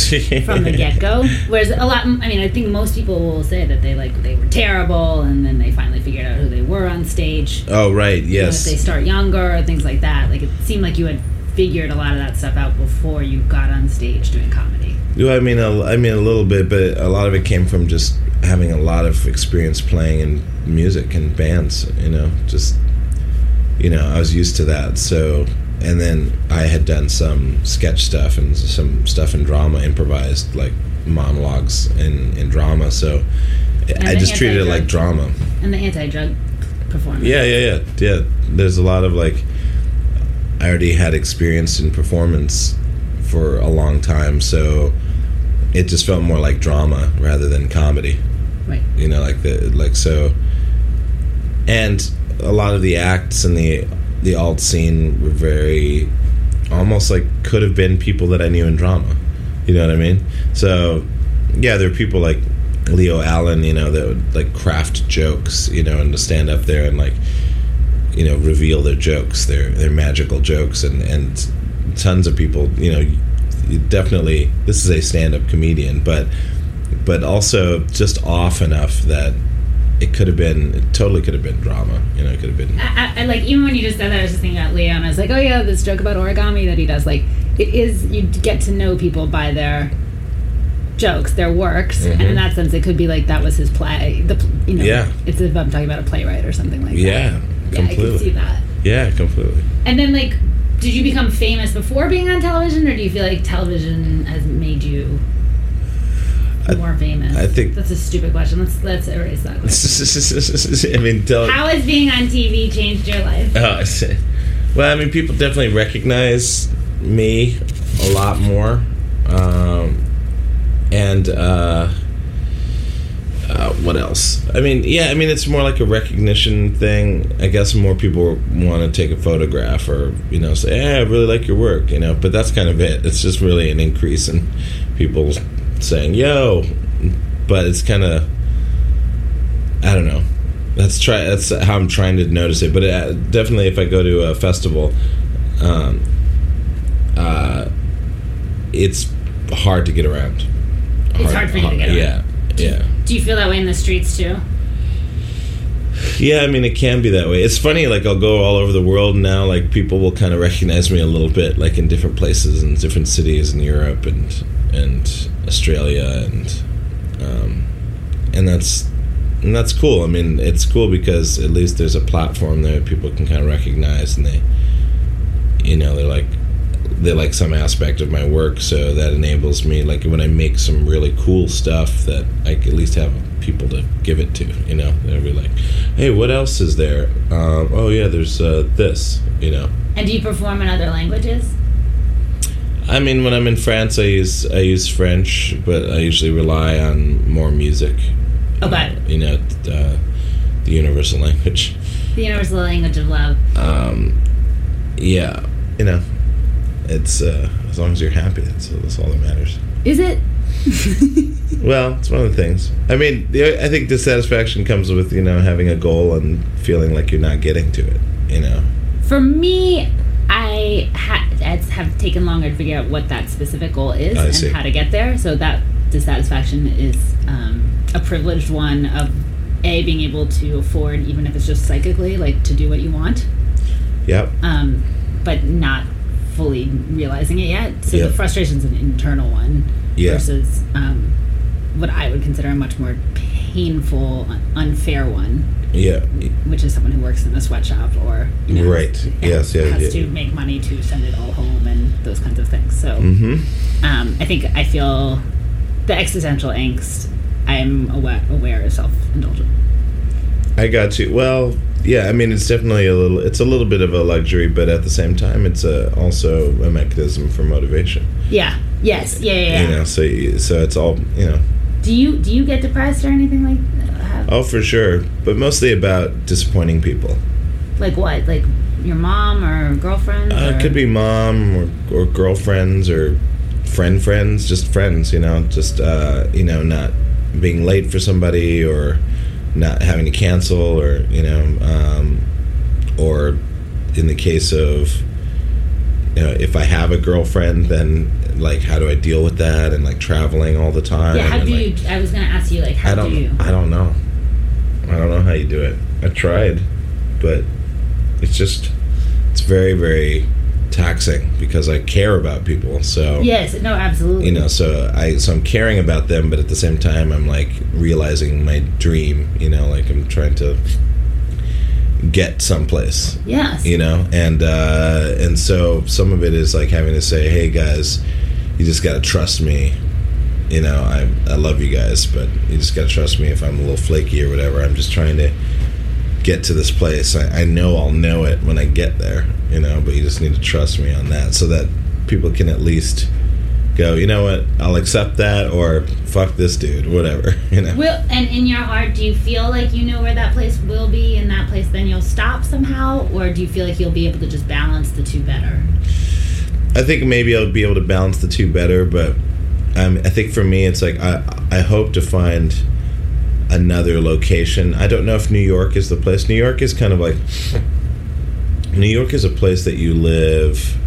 from the get go. Whereas a lot, I mean, I think most people will say that they like they were terrible, and then they finally figured out who they were on stage. oh right, You know, if yes. they start younger things like that. Like it seemed like you had figured a lot of that stuff out before you got on stage doing comedy. Well, I mean, a, I mean a little bit, but a lot of it came from just having a lot of experience playing in music and bands. You know, just you know, I was used to that. So, and then I had done some sketch stuff and some stuff in drama, improvised like monologues in in drama. So, I the just treated it like drama. And the anti-drug performance. Yeah, yeah, yeah, yeah. There's a lot of like, I already had experience in performance for a long time, so it just felt more like drama rather than comedy. Right. You know, like the like so. And a lot of the acts and the the alt scene were very, almost like could have been people that I knew in drama. You know what I mean? So, yeah, there are people like Leo Allen, you know, that would like craft jokes, you know, and to stand up there and like, you know, reveal their jokes, their their magical jokes, and and tons of people, you know, definitely this is a stand-up comedian, but but also just off enough that it could have been, it totally could have been drama, you know, it could have been. I, I, like even when you just said that, I was just thinking about Leo, and I was like, oh yeah, this joke about origami that he does. Like, it is you get to know people by their jokes, their works, and in Mhm. that sense, it could be like that was his play. The you know, Yeah. it's if I'm talking about a playwright or something like Yeah, that. Yeah, I completely. can see that. Yeah, completely. And then like, did you become famous before being on television, or do you feel like television has made you? I- More famous. I think- that's a stupid question. Let's let's erase that. Question. I mean, How has being on TV changed your life? Oh, I see. Well, I mean, people definitely recognize me a lot more, um, and uh, uh, what else? I mean, yeah, I mean, it's more like a recognition thing. I guess more people want to take a photograph or, you know, say, hey, I really like your work, you know, but that's kind of it. It's just really an increase in people saying, yo, but it's kind of, I don't know. That's try. That's how I'm trying to notice it. But uh, definitely, if I go to a festival, um, uh, it's hard to get around. It's hard for you to get around. Yeah, yeah. Do you feel that way in the streets too? Yeah, I mean, it can be that way. It's funny, like, I'll go all over the world now. Like, people will kind of recognize me a little bit, like, in different places and different cities in Europe and and Australia, and um, and that's and that's cool. I mean, it's cool because at least there's a platform there people can kind of recognize, and they, you know, they're like they like some aspect of my work, so that enables me. Like when I make some really cool stuff, that I at least have people to give it to. You know, they'll be like, "Hey, what else is there? Um, oh yeah, there's uh, this." You know. And do you perform in other languages? I mean, when I'm in France, I use I use French, but I usually rely on more music. Okay. You know, uh, the universal language. The universal language of love. Um, yeah, you know, it's uh, as long as you're happy, that's, that's all that matters. Is it? Well, it's one of the things. I mean, the, I think dissatisfaction comes with you know having a goal and feeling like you're not getting to it. You know. For me, I ha- have taken longer to figure out what that specific goal is I and see. how to get there. So that dissatisfaction is um, a privileged one of a being able to afford, even if it's just psychically, like to do what you want, Yep. um, but not fully realizing it yet. So Yeah. the frustration's an internal one Yeah. versus um, what I would consider a much more painful, unfair one, Yeah. which is someone who works in a sweatshop or you know, Right. Yes, yeah, has yeah. to make money to send it all home and those kinds of things. So Mm-hmm. um, I think I feel the existential angst. I am aware, aware is self indulgent. I got you. Well, yeah. I mean, it's definitely a little. It's a little bit of a luxury, but at the same time, it's a, also a mechanism for motivation. Yeah. Yes. Yeah. Yeah. yeah. You know, so you- so it's all you know. Do you do you get depressed or anything like that? Oh, for sure, but mostly about disappointing people. Like what? Like your mom or girlfriend? Uh, it could be mom or, or girlfriends or friend friends, just friends. You know, just uh, you know, not being late for somebody or not having to cancel or you know, um, or in the case of you know, if I have a girlfriend, then like how do I deal with that and like traveling all the time? Yeah. How do like, you? I was gonna ask you like how I don't. do you? I don't know. I don't know how you do it. I tried, but it's just it's very very taxing because I care about people. So Yes. No. Absolutely. you know, so I so I'm caring about them, but at the same time I'm like realizing my dream. You know, like I'm trying to get someplace Yes. you know and uh and so some of it is like having to say hey guys you just gotta trust me you know i i love you guys but you just gotta trust me if i'm a little flaky or whatever i'm just trying to get to this place i, I know i'll know it when i get there you know but you just need to trust me on that so that people can at least go you know what? I'll accept that or fuck this dude whatever you know. Will and in your heart, do you feel like you know where that place will be, and that place then you'll stop somehow, or do you feel like you'll be able to just balance the two better? I think maybe I'll be able to balance the two better, but um, I think for me, it's like I I hope to find another location. I don't know if New York is the place. New York is kind of like New York is a place that you live.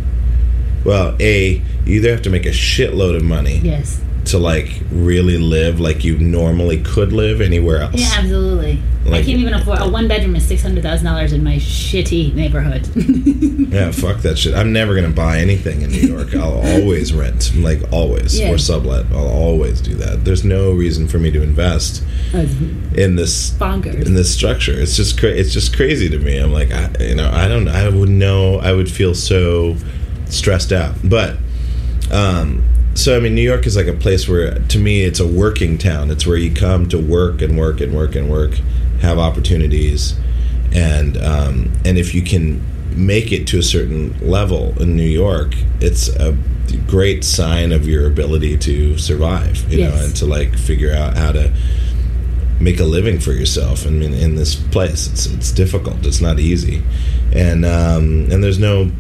Well, a you either have to make a shitload of money Yes. To like really live like you normally could live anywhere else. Yeah, absolutely. I can't even afford a one bedroom is six hundred thousand dollars in my shitty neighborhood. Yeah, fuck that shit. I'm never gonna buy anything in New York. I'll always rent, like always, Yeah. or sublet. I'll always do that. There's no reason for me to invest in this bonkers. in this structure. It's just cra- it's just crazy to me. I'm like, I, you know, I don't. I would know. I would feel so stressed out. But um, so I mean, New York is like a place where, to me, it's a working town. It's where you come to work and work and work and work, have opportunities, and um, and if you can make it to a certain level in New York, it's a great sign of your ability to survive. You know, and to like figure out how to make a living for yourself. I mean, in this place, it's it's difficult. It's not easy, and um, and there's no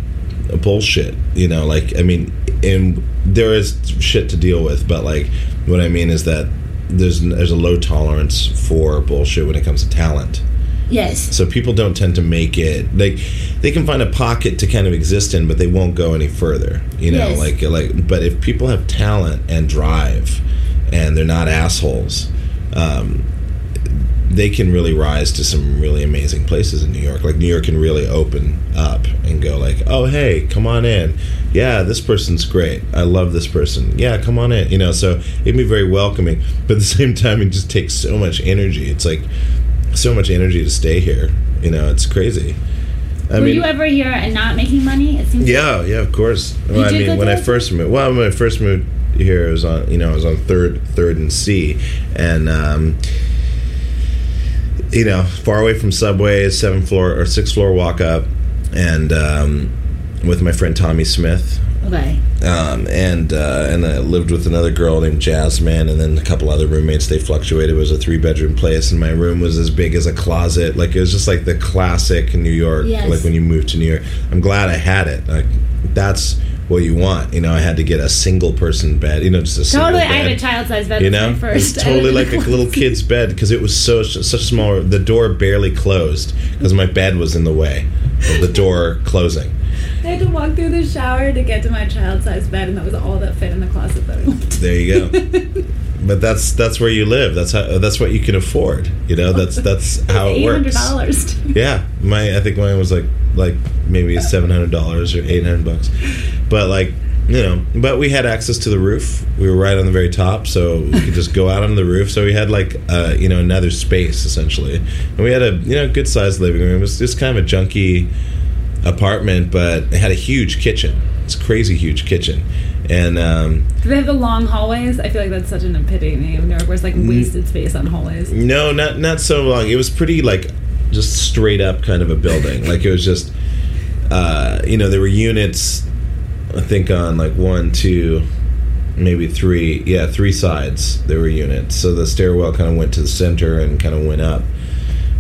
bullshit. You know, like I mean, and there is shit to deal with, but like what I mean is that there's there's a low tolerance for bullshit when it comes to talent. Yes. So people don't tend to make it like they can find a pocket to kind of exist in, but they won't go any further. You know, Yes. like like. But if people have talent and drive, and they're not assholes, um, they can really rise to some really amazing places in New York. Like New York can really open up and go like, oh hey, come on in. Yeah, this person's great. I love this person. Yeah, come on in. You know, so it'd be very welcoming, but at the same time, it just takes so much energy. It's like so much energy to stay here. You know, it's crazy. I Were mean, you ever here and not making money? It seems. yeah, yeah, of course. Well, I mean, when I first moved, well, when I first moved here, it was on, you know, I was on third, third and C, and um, you know, far away from subways, seven floor or six floor walk up, and um, with my friend Tommy Smith, Okay. um, and uh, and I lived with another girl named Jasmine, and then a couple other roommates. They fluctuated. It was a three bedroom place, and my room was as big as a closet. Like it was just like the classic New York. Yes. Like when you move to New York. I'm glad I had it. Like that's what you want. You know, I had to get a single person bed. You know, just a single Totally. I had a child-sized bed. You know, my it was first. totally like a little kid's bed because it was so such small. The door barely closed because my bed was in the way of the door closing. I had to walk through the shower to get to my child-sized bed, and that was all that fit in the closet that I lived. There you go. but that's that's where you live. That's how that's what you can afford. You know, that's that's how it Eight hundred works. dollars. Yeah, my I think mine was like like maybe seven hundred dollars or eight hundred bucks. But like you know, but we had access to the roof. We were right on the very top, so we could just go out on the roof. So we had like uh, you know another space essentially, and we had a you know good sized living room. It was just kind of a junky apartment, but it had a huge kitchen. It's a crazy huge kitchen, and um, Do they have the long hallways? I feel like that's such an epitome of New York, where it's like Mm. wasted space on hallways. No, not not so long. It was pretty like just straight up kind of a building. like it was just uh, you know, there were units I think on like one, two, maybe three yeah, three sides there were units. So the stairwell kind of went to the center and kind of went up.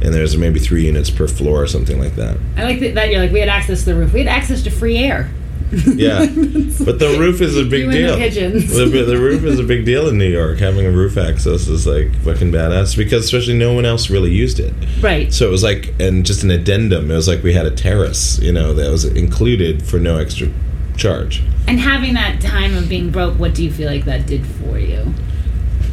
And there's maybe three units per floor or something like that. I like that, that you're like we had access to the roof. We had access to free air. Yeah. But the roof is a big deal. the pigeons. the, the roof is a big deal in New York. Having a roof access is like fucking badass because especially no one else really used it. Right. So it was like, and just an addendum. It was like we had a terrace, you know, that was included for no extra charge. And having that time of being broke, what do you feel like that did for you?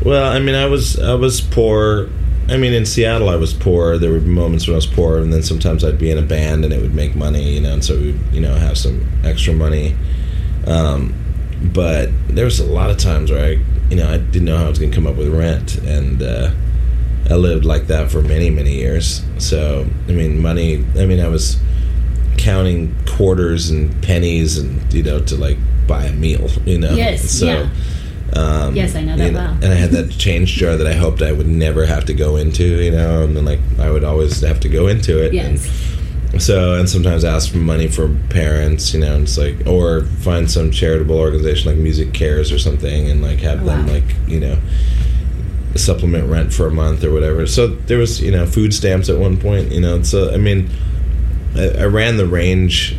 Well, I mean, I was I was poor. I mean, in Seattle, I was poor. There were moments when I was poor, and then sometimes I'd be in a band and it would make money, you know, and so we'd you know have some extra money. Um, but there was a lot of times where I, you know, I didn't know how I was going to come up with rent, and uh, I lived like that for many many years. So I mean, money. I mean, I was counting quarters and pennies, and you know, to like buy a meal, you know. Yes, So, yeah. Um, Yes, I know that you well. And I had that change jar that I hoped I would never have to go into, you know, and then like I would always have to go into it. Yes. And so, and sometimes ask for money from parents, you know, and it's like, or find some charitable organization like MusiCares or something, and like have Oh, them wow. like, you know, supplement rent for a month or whatever. So there was, you know, food stamps at one point, you know. So I mean, I, I ran the range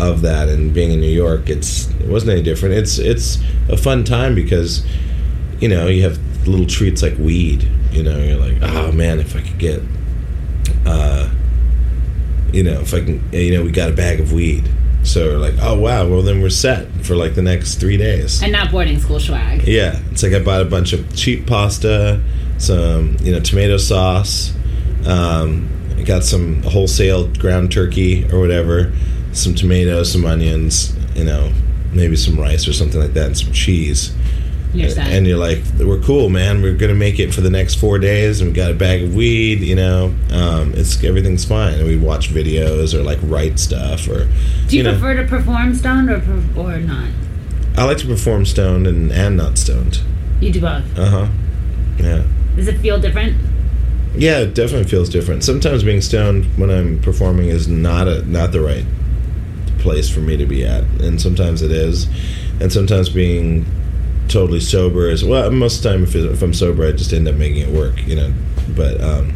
of that, and being in New York, it's it wasn't any different. It's it's a fun time because you know you have little treats like weed. You know, you're like, oh man, if I could get, uh, you know, if I can, you know, we got a bag of weed. So we're like, oh wow, well then we're set for like the next three days. And not boarding school swag. Yeah, it's like I bought a bunch of cheap pasta, some you know tomato sauce. Um, got some wholesale ground turkey or whatever, some tomatoes, some onions, you know, maybe some rice or something like that, and some cheese. You're set. And you're like, we're cool, man. We're gonna make it for the next four days, and we got a bag of weed. You know, um, it's everything's fine. And we watch videos or like write stuff or. do you, know, prefer to perform stoned or or not? I like to perform stoned and and not stoned. You do both. Uh huh. Yeah. Does it feel different? Yeah, it definitely feels different. Sometimes being stoned when I'm performing is not a not the right place for me to be at, and sometimes it is, and sometimes being totally sober is well. Most of the time, if, if I'm sober, I just end up making it work, you know. But um,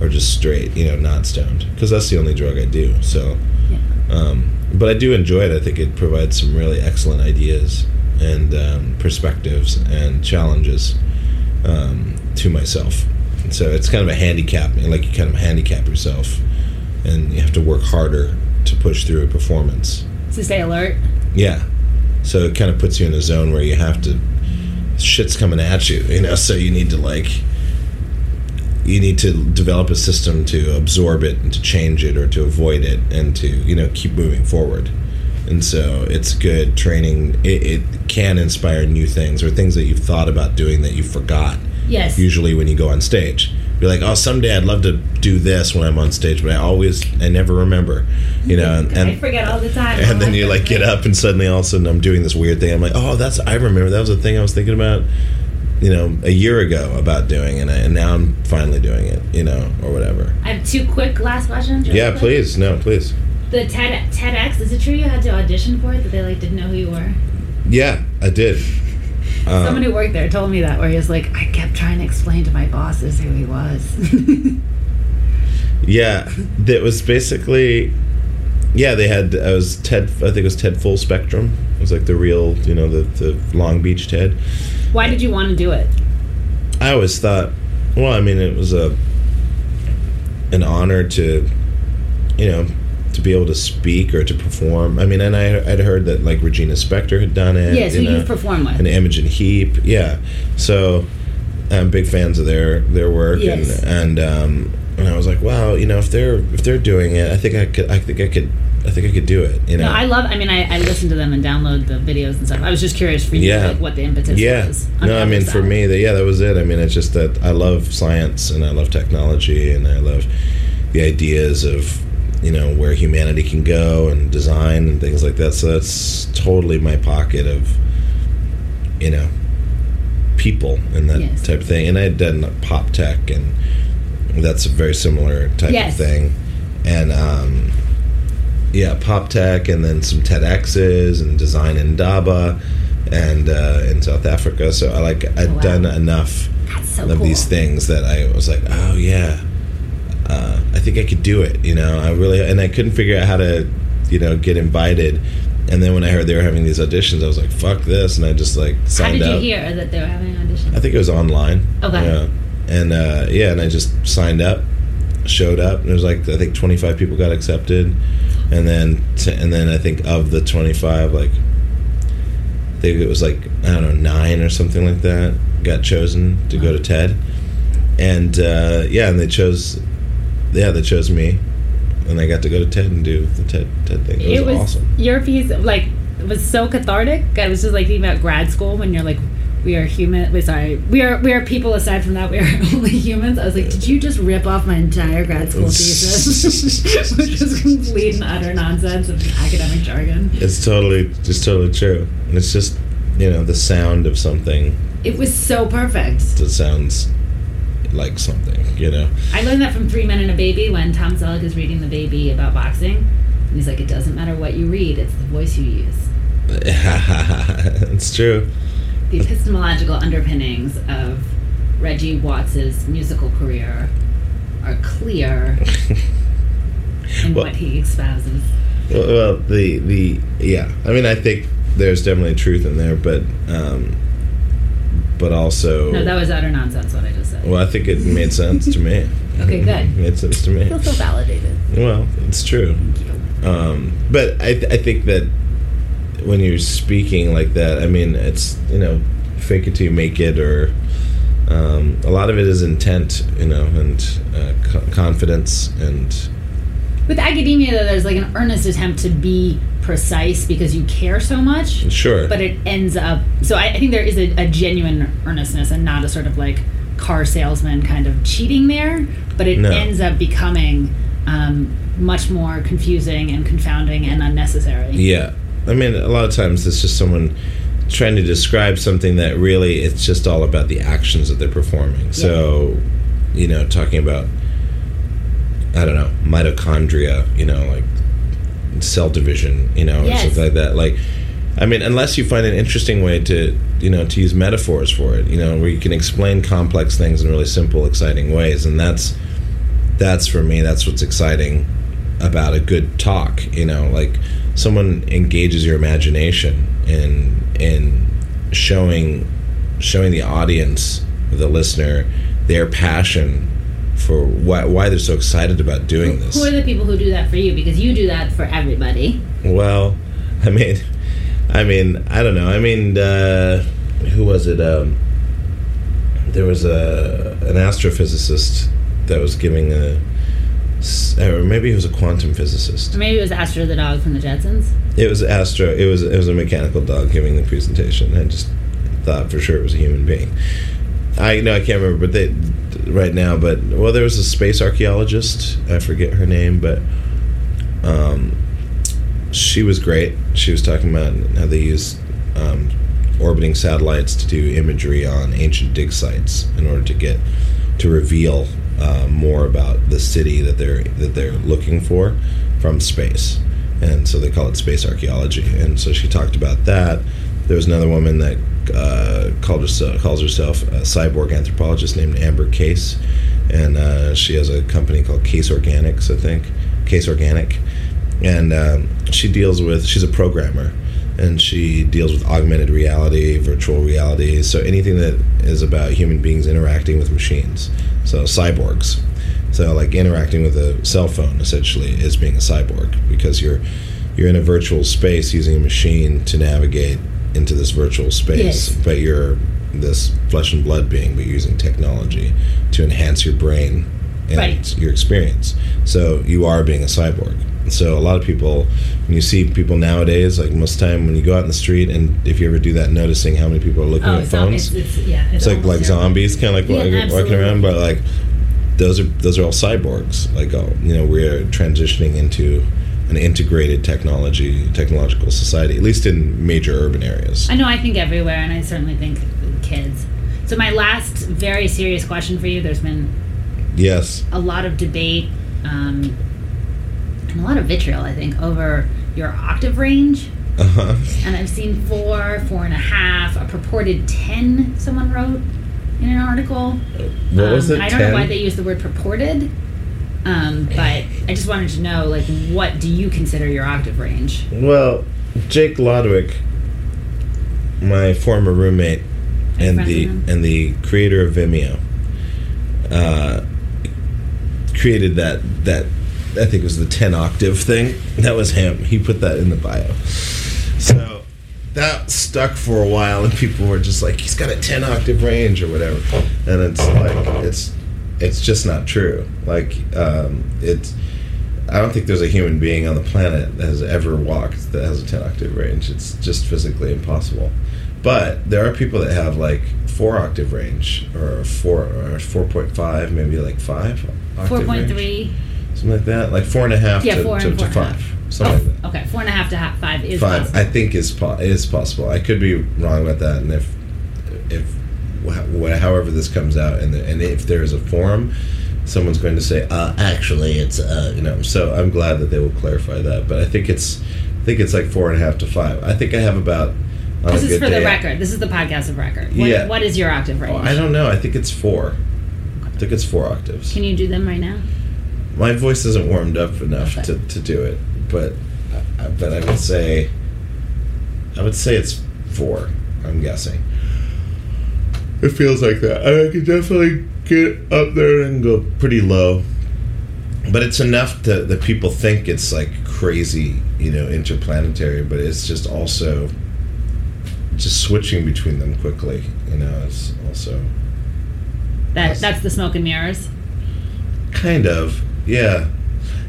or just straight, you know, not stoned, because that's the only drug I do. So, Yeah. um, but I do enjoy it. I think it provides some really excellent ideas and um, perspectives and challenges um, to myself. And so it's kind of a handicap, like you kind of handicap yourself, and you have to work harder to push through a performance. To stay alert. Yeah. So it kind of puts you in a zone where you have to shit's coming at you, you know, so you need to like you need to develop a system to absorb it and to change it or to avoid it and to, you know, keep moving forward. And so it's good training. It, it can inspire new things or things that you've thought about doing that you forgot. Yes. Usually when you go on stage, you're like, oh, someday I'd love to do this when I'm on stage, but I always, I never remember, you know. And, I forget all the time. and then you like get up and suddenly all of a sudden I'm doing this weird thing. I'm like, oh, that's I remember that was a thing I was thinking about, you know, a year ago about doing, and, I, and now I'm finally doing it, you know, or whatever. I have two quick last questions. Yeah, quick. please, no, please. The TED TEDx. Is it true you had to audition for it? That they like didn't know who you were? Yeah, I did. Um, Someone who worked there told me that, where he was like, I kept trying to explain to my bosses who he was. Yeah, that was basically. Yeah, they had. I was Ted. I think it was Ted Full Spectrum. It was like the real, you know, the the Long Beach Ted. Why did you want to do it? I always thought, well, I mean, it was a an honor to, you know, to be able to speak or to perform. I mean, and I I'd heard that like Regina Spektor had done it. Yeah, so you you've performed with. and Imogen Heap. Yeah, so I'm big fans of their their work, Yes. and and um, and I was like, wow, you know, if they're if they're doing it, I think I could, I think I could, I think I could do it. You know, No, I love. I mean, I, I listen to them and download the videos and stuff. I was just curious for you, Yeah. like, what the impetus yeah. was. No, I mean, for me, that yeah, that was it. I mean, it's just that I love science and I love technology and I love the ideas of you know where humanity can go and design and things like that. So that's totally my pocket of you know people and that Yes. type of thing. And I had done PopTech and that's a very similar type Yes. of thing. And um, yeah, PopTech, and then some TEDx's and Design Indaba, and uh, in South Africa. So I like I'd Oh, wow. done enough so of cool. these things that I was like, oh yeah, uh, think I could do it. You know, I really and I couldn't figure out how to, you know, get invited. And then when I heard they were having these auditions, I was like, "Fuck this!" And I just like signed up. How did you up. hear that they were having an audition? I think it was online. Okay. Yeah. And uh, yeah, and I just signed up, showed up, and there was like I think 25 people got accepted, and then t- and then I think of the 25, like I think it was like I don't know nine or something like that got chosen to go to TED, and uh, yeah, and they chose, yeah, they chose me, and I got to go to TED and do the TED TED thing. It was, awesome. Your piece, like, was so cathartic. I was just like thinking about grad school when you're like, we are human. Wait, sorry, we are we are people. Aside from that, we are only humans. I was like, did you just rip off my entire grad school thesis, which is complete and utter nonsense of academic jargon? It's totally, it's totally true, and it's just you know the sound of something It was so perfect. that sounds like something, you know. I learned that from Three Men and a Baby when Tom Selleck is reading the baby about boxing. And he's like, it doesn't matter what you read, it's the voice you use. it's true. The epistemological underpinnings of Reggie Watts's musical career are clear in Well- what he espouses. Well, well, the the yeah. I mean, I think there's definitely truth in there, but um, but also, No, that was utter nonsense what I just said. well, I think it made sense to me. Okay, good. It made sense to me. I feel so validated. Well, it's true. Um, but I, th- I think that when you're speaking like that, I mean, it's you know, fake it till you make it, or um, a lot of it is intent, you know, and uh, co- confidence, and With academia, though, there's like an earnest attempt to be precise because you care so much. sure, but it ends up so I, I think there is a, a genuine earnestness and not a sort of like car salesman kind of cheating there but it No. ends up becoming um, much more confusing and confounding and unnecessary Yeah. I mean, a lot of times it's just someone trying to describe something that really it's just all about the actions that they're performing. So, you know, talking about, I don't know, mitochondria, you know, like cell division, you know, Yes. something like that. Like, I mean, unless you find an interesting way to, you know, to use metaphors for it, you know, where you can explain complex things in really simple, exciting ways, and that's that's for me. That's what's exciting about a good talk. You know, like someone engages your imagination in in showing showing the audience, the listener, their passion for why, why they're so excited about doing this. Who are the people who do that for you? Because you do that for everybody. Well, I mean, I mean, I don't know. I mean, uh, who was it? Um, there was a an astrophysicist that was giving a or maybe he was a quantum physicist. Or maybe it was Astro the dog from the Jetsons. It was Astro. It was it was a mechanical dog giving the presentation. I just thought for sure it was a human being. I know I can't remember, but they right now. But well, there was a space archaeologist. I forget her name, but um, she was great. She was talking about how they use um, orbiting satellites to do imagery on ancient dig sites in order to get to reveal uh, more about the city that they're that they're looking for from space, and so they call it space archaeology. And so she talked about that. There was another woman that uh, called herself calls herself a cyborg anthropologist named Amber Case, and uh, she has a company called Case Organics, I think, Case Organic, and um, she deals with she's a programmer. And she deals with augmented reality virtual reality so anything that is about human beings interacting with machines. So cyborgs. So like interacting with a cell phone essentially is being a cyborg because you're you're in a virtual space using a machine to navigate into this virtual space Yes. but you're this flesh and blood being but using technology to enhance your brain and Right. your experience so you are being a cyborg so a lot of people when you see people nowadays like most of the time when you go out in the street and if you ever do that noticing how many people are looking Oh, at it's, not, phones it's, it's yeah. it's like like terrible. zombies kind of like Yeah, walking, walking around but like those are those are all cyborgs like oh, you know we're transitioning into an integrated technology technological society at least in major urban areas I know. I think everywhere, and I certainly think kids. So my last very serious question for you. There's been yes a lot of debate um, and a lot of vitriol, I think, over your octave range. uh-huh And I've seen four, four and a half, a purported ten. Someone wrote in an article. what was Um, it I don't 10? know why they use the word purported, um, but I just wanted to know, like, what do you consider your octave range? Well, Jake Lodwick, my former roommate, and the and the creator of Vimeo, uh, created that that I think it was the ten octave thing. That was him. He put that in the bio. So that stuck for a while, and people were just like, "He's got a ten octave range or whatever," and it's like it's it's just not true. Like um, it's. I don't think there's a human being on the planet that has ever walked that has a 10 octave range. It's just physically impossible. But there are people that have like four octave range or four or 4.5, maybe like five. octave Four point range. three. Something like that. Like four and a half Yeah, to, four to, and to four and five. half. Something like that. Oh, okay, four and a half to half, five is Five, possible. I think is po- is possible. I could be wrong about that, and if if wh- however this comes out, and and if there is a forum, someone's going to say, uh, actually, it's uh, you know. So I'm glad that they will clarify that. But I think it's I think it's like four and a half to five. I think I have about. This is for the record. This is the podcast of record. What, Yeah. what is your octave Oh, range? I don't know. I think it's four. I think it's four octaves. Can you do them right now? My voice isn't warmed up enough Okay. to, to do it, but uh, but I would say I would say it's four. I'm guessing. It feels like that. I could definitely get up there and go pretty low, but it's enough to, that people think it's like crazy, you know, interplanetary. But it's just also just switching between them quickly. You know, it's also That Yes. that's the smoke and mirrors. Kind of, yeah,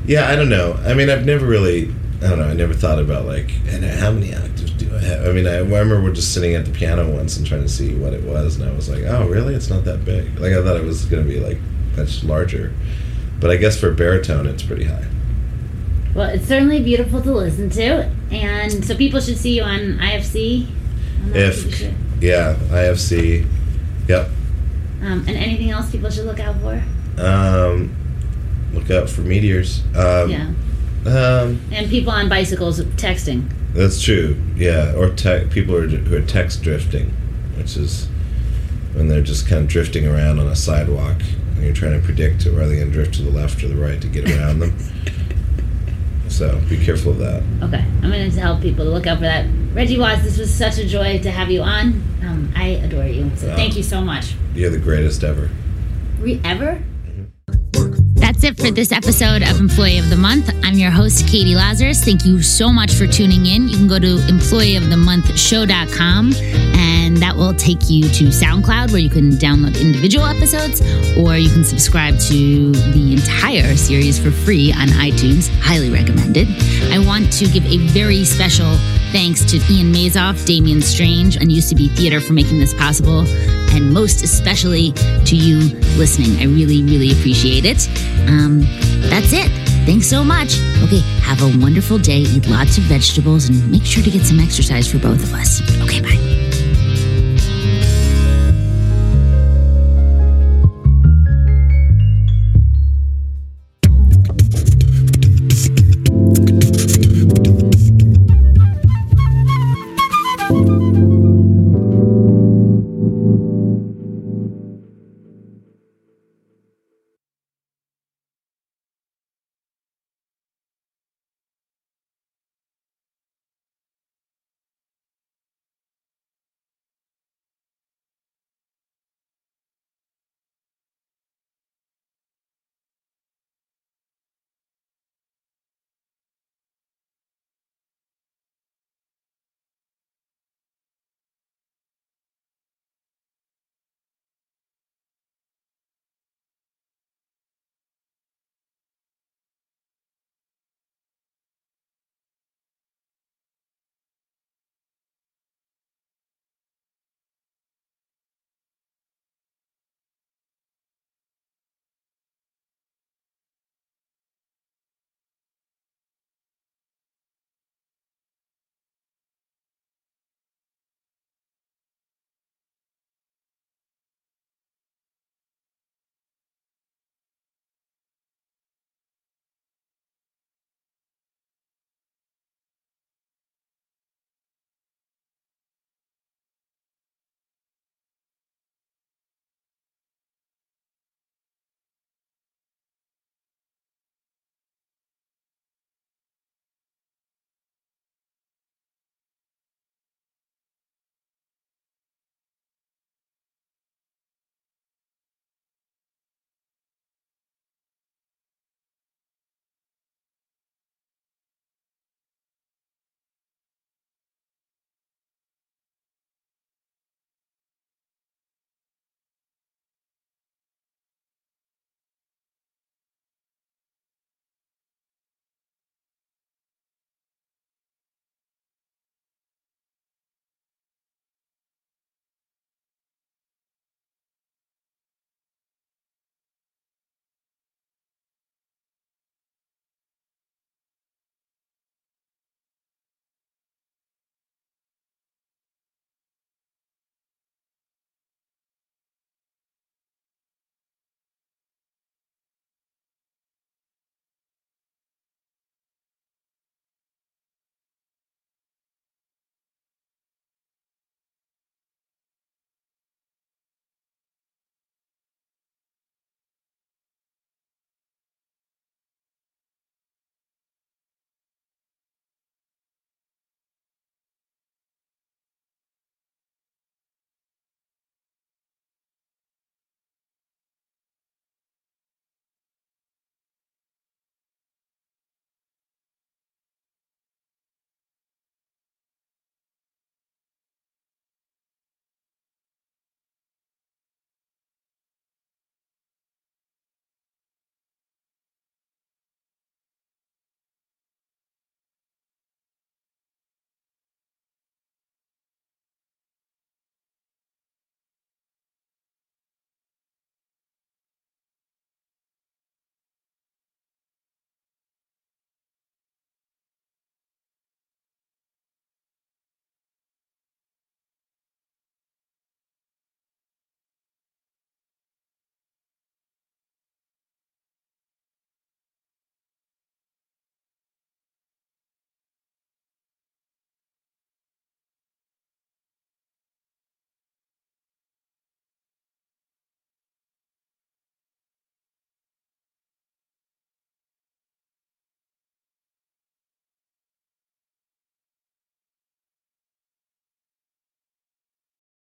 yeah. I don't know. I mean, I've never really, I don't know. I never thought about like, and how many octaves do I mean, I remember we're just sitting at the piano once and trying to see what it was, and I was like, oh, really? It's not that big. Like I thought it was going to be like much larger, but I guess for baritone, it's pretty high. Well, it's certainly beautiful to listen to, and so people should see you on IFC. on If- Yeah, IFC. Yep. Um, and anything else people should look out for? Um, look out for meteors. Um, yeah, Um, and people on bicycles texting. That's true. Yeah, or te- people are, who are text drifting, which is when they're just kind of drifting around on a sidewalk, and you're trying to predict whether they're going to drift to the left or the right to get around them. So be careful of that. Okay, I'm going to tell people to look out for that. Reggie Watts, this was such a joy to have you on. Um, I adore you, so Wow. thank you so much. You're the greatest ever. Re- ever? That's it for this episode of Employee of the Month. I'm your host, Katie Lazarus. Thank you so much for tuning in. You can go to employeeofthemonthshow.com and that will take you to SoundCloud where you can download individual episodes or you can subscribe to the entire series for free on iTunes. Highly recommended. I want to give a very special thanks to Ian Mazoff, Damian Strange, and Be Theater for making this possible, and most especially to you listening. I really, really appreciate it. Um, that's it. Thanks so much. Okay, have a wonderful day. Eat lots of vegetables and make sure to get some exercise for both of us. Okay, bye.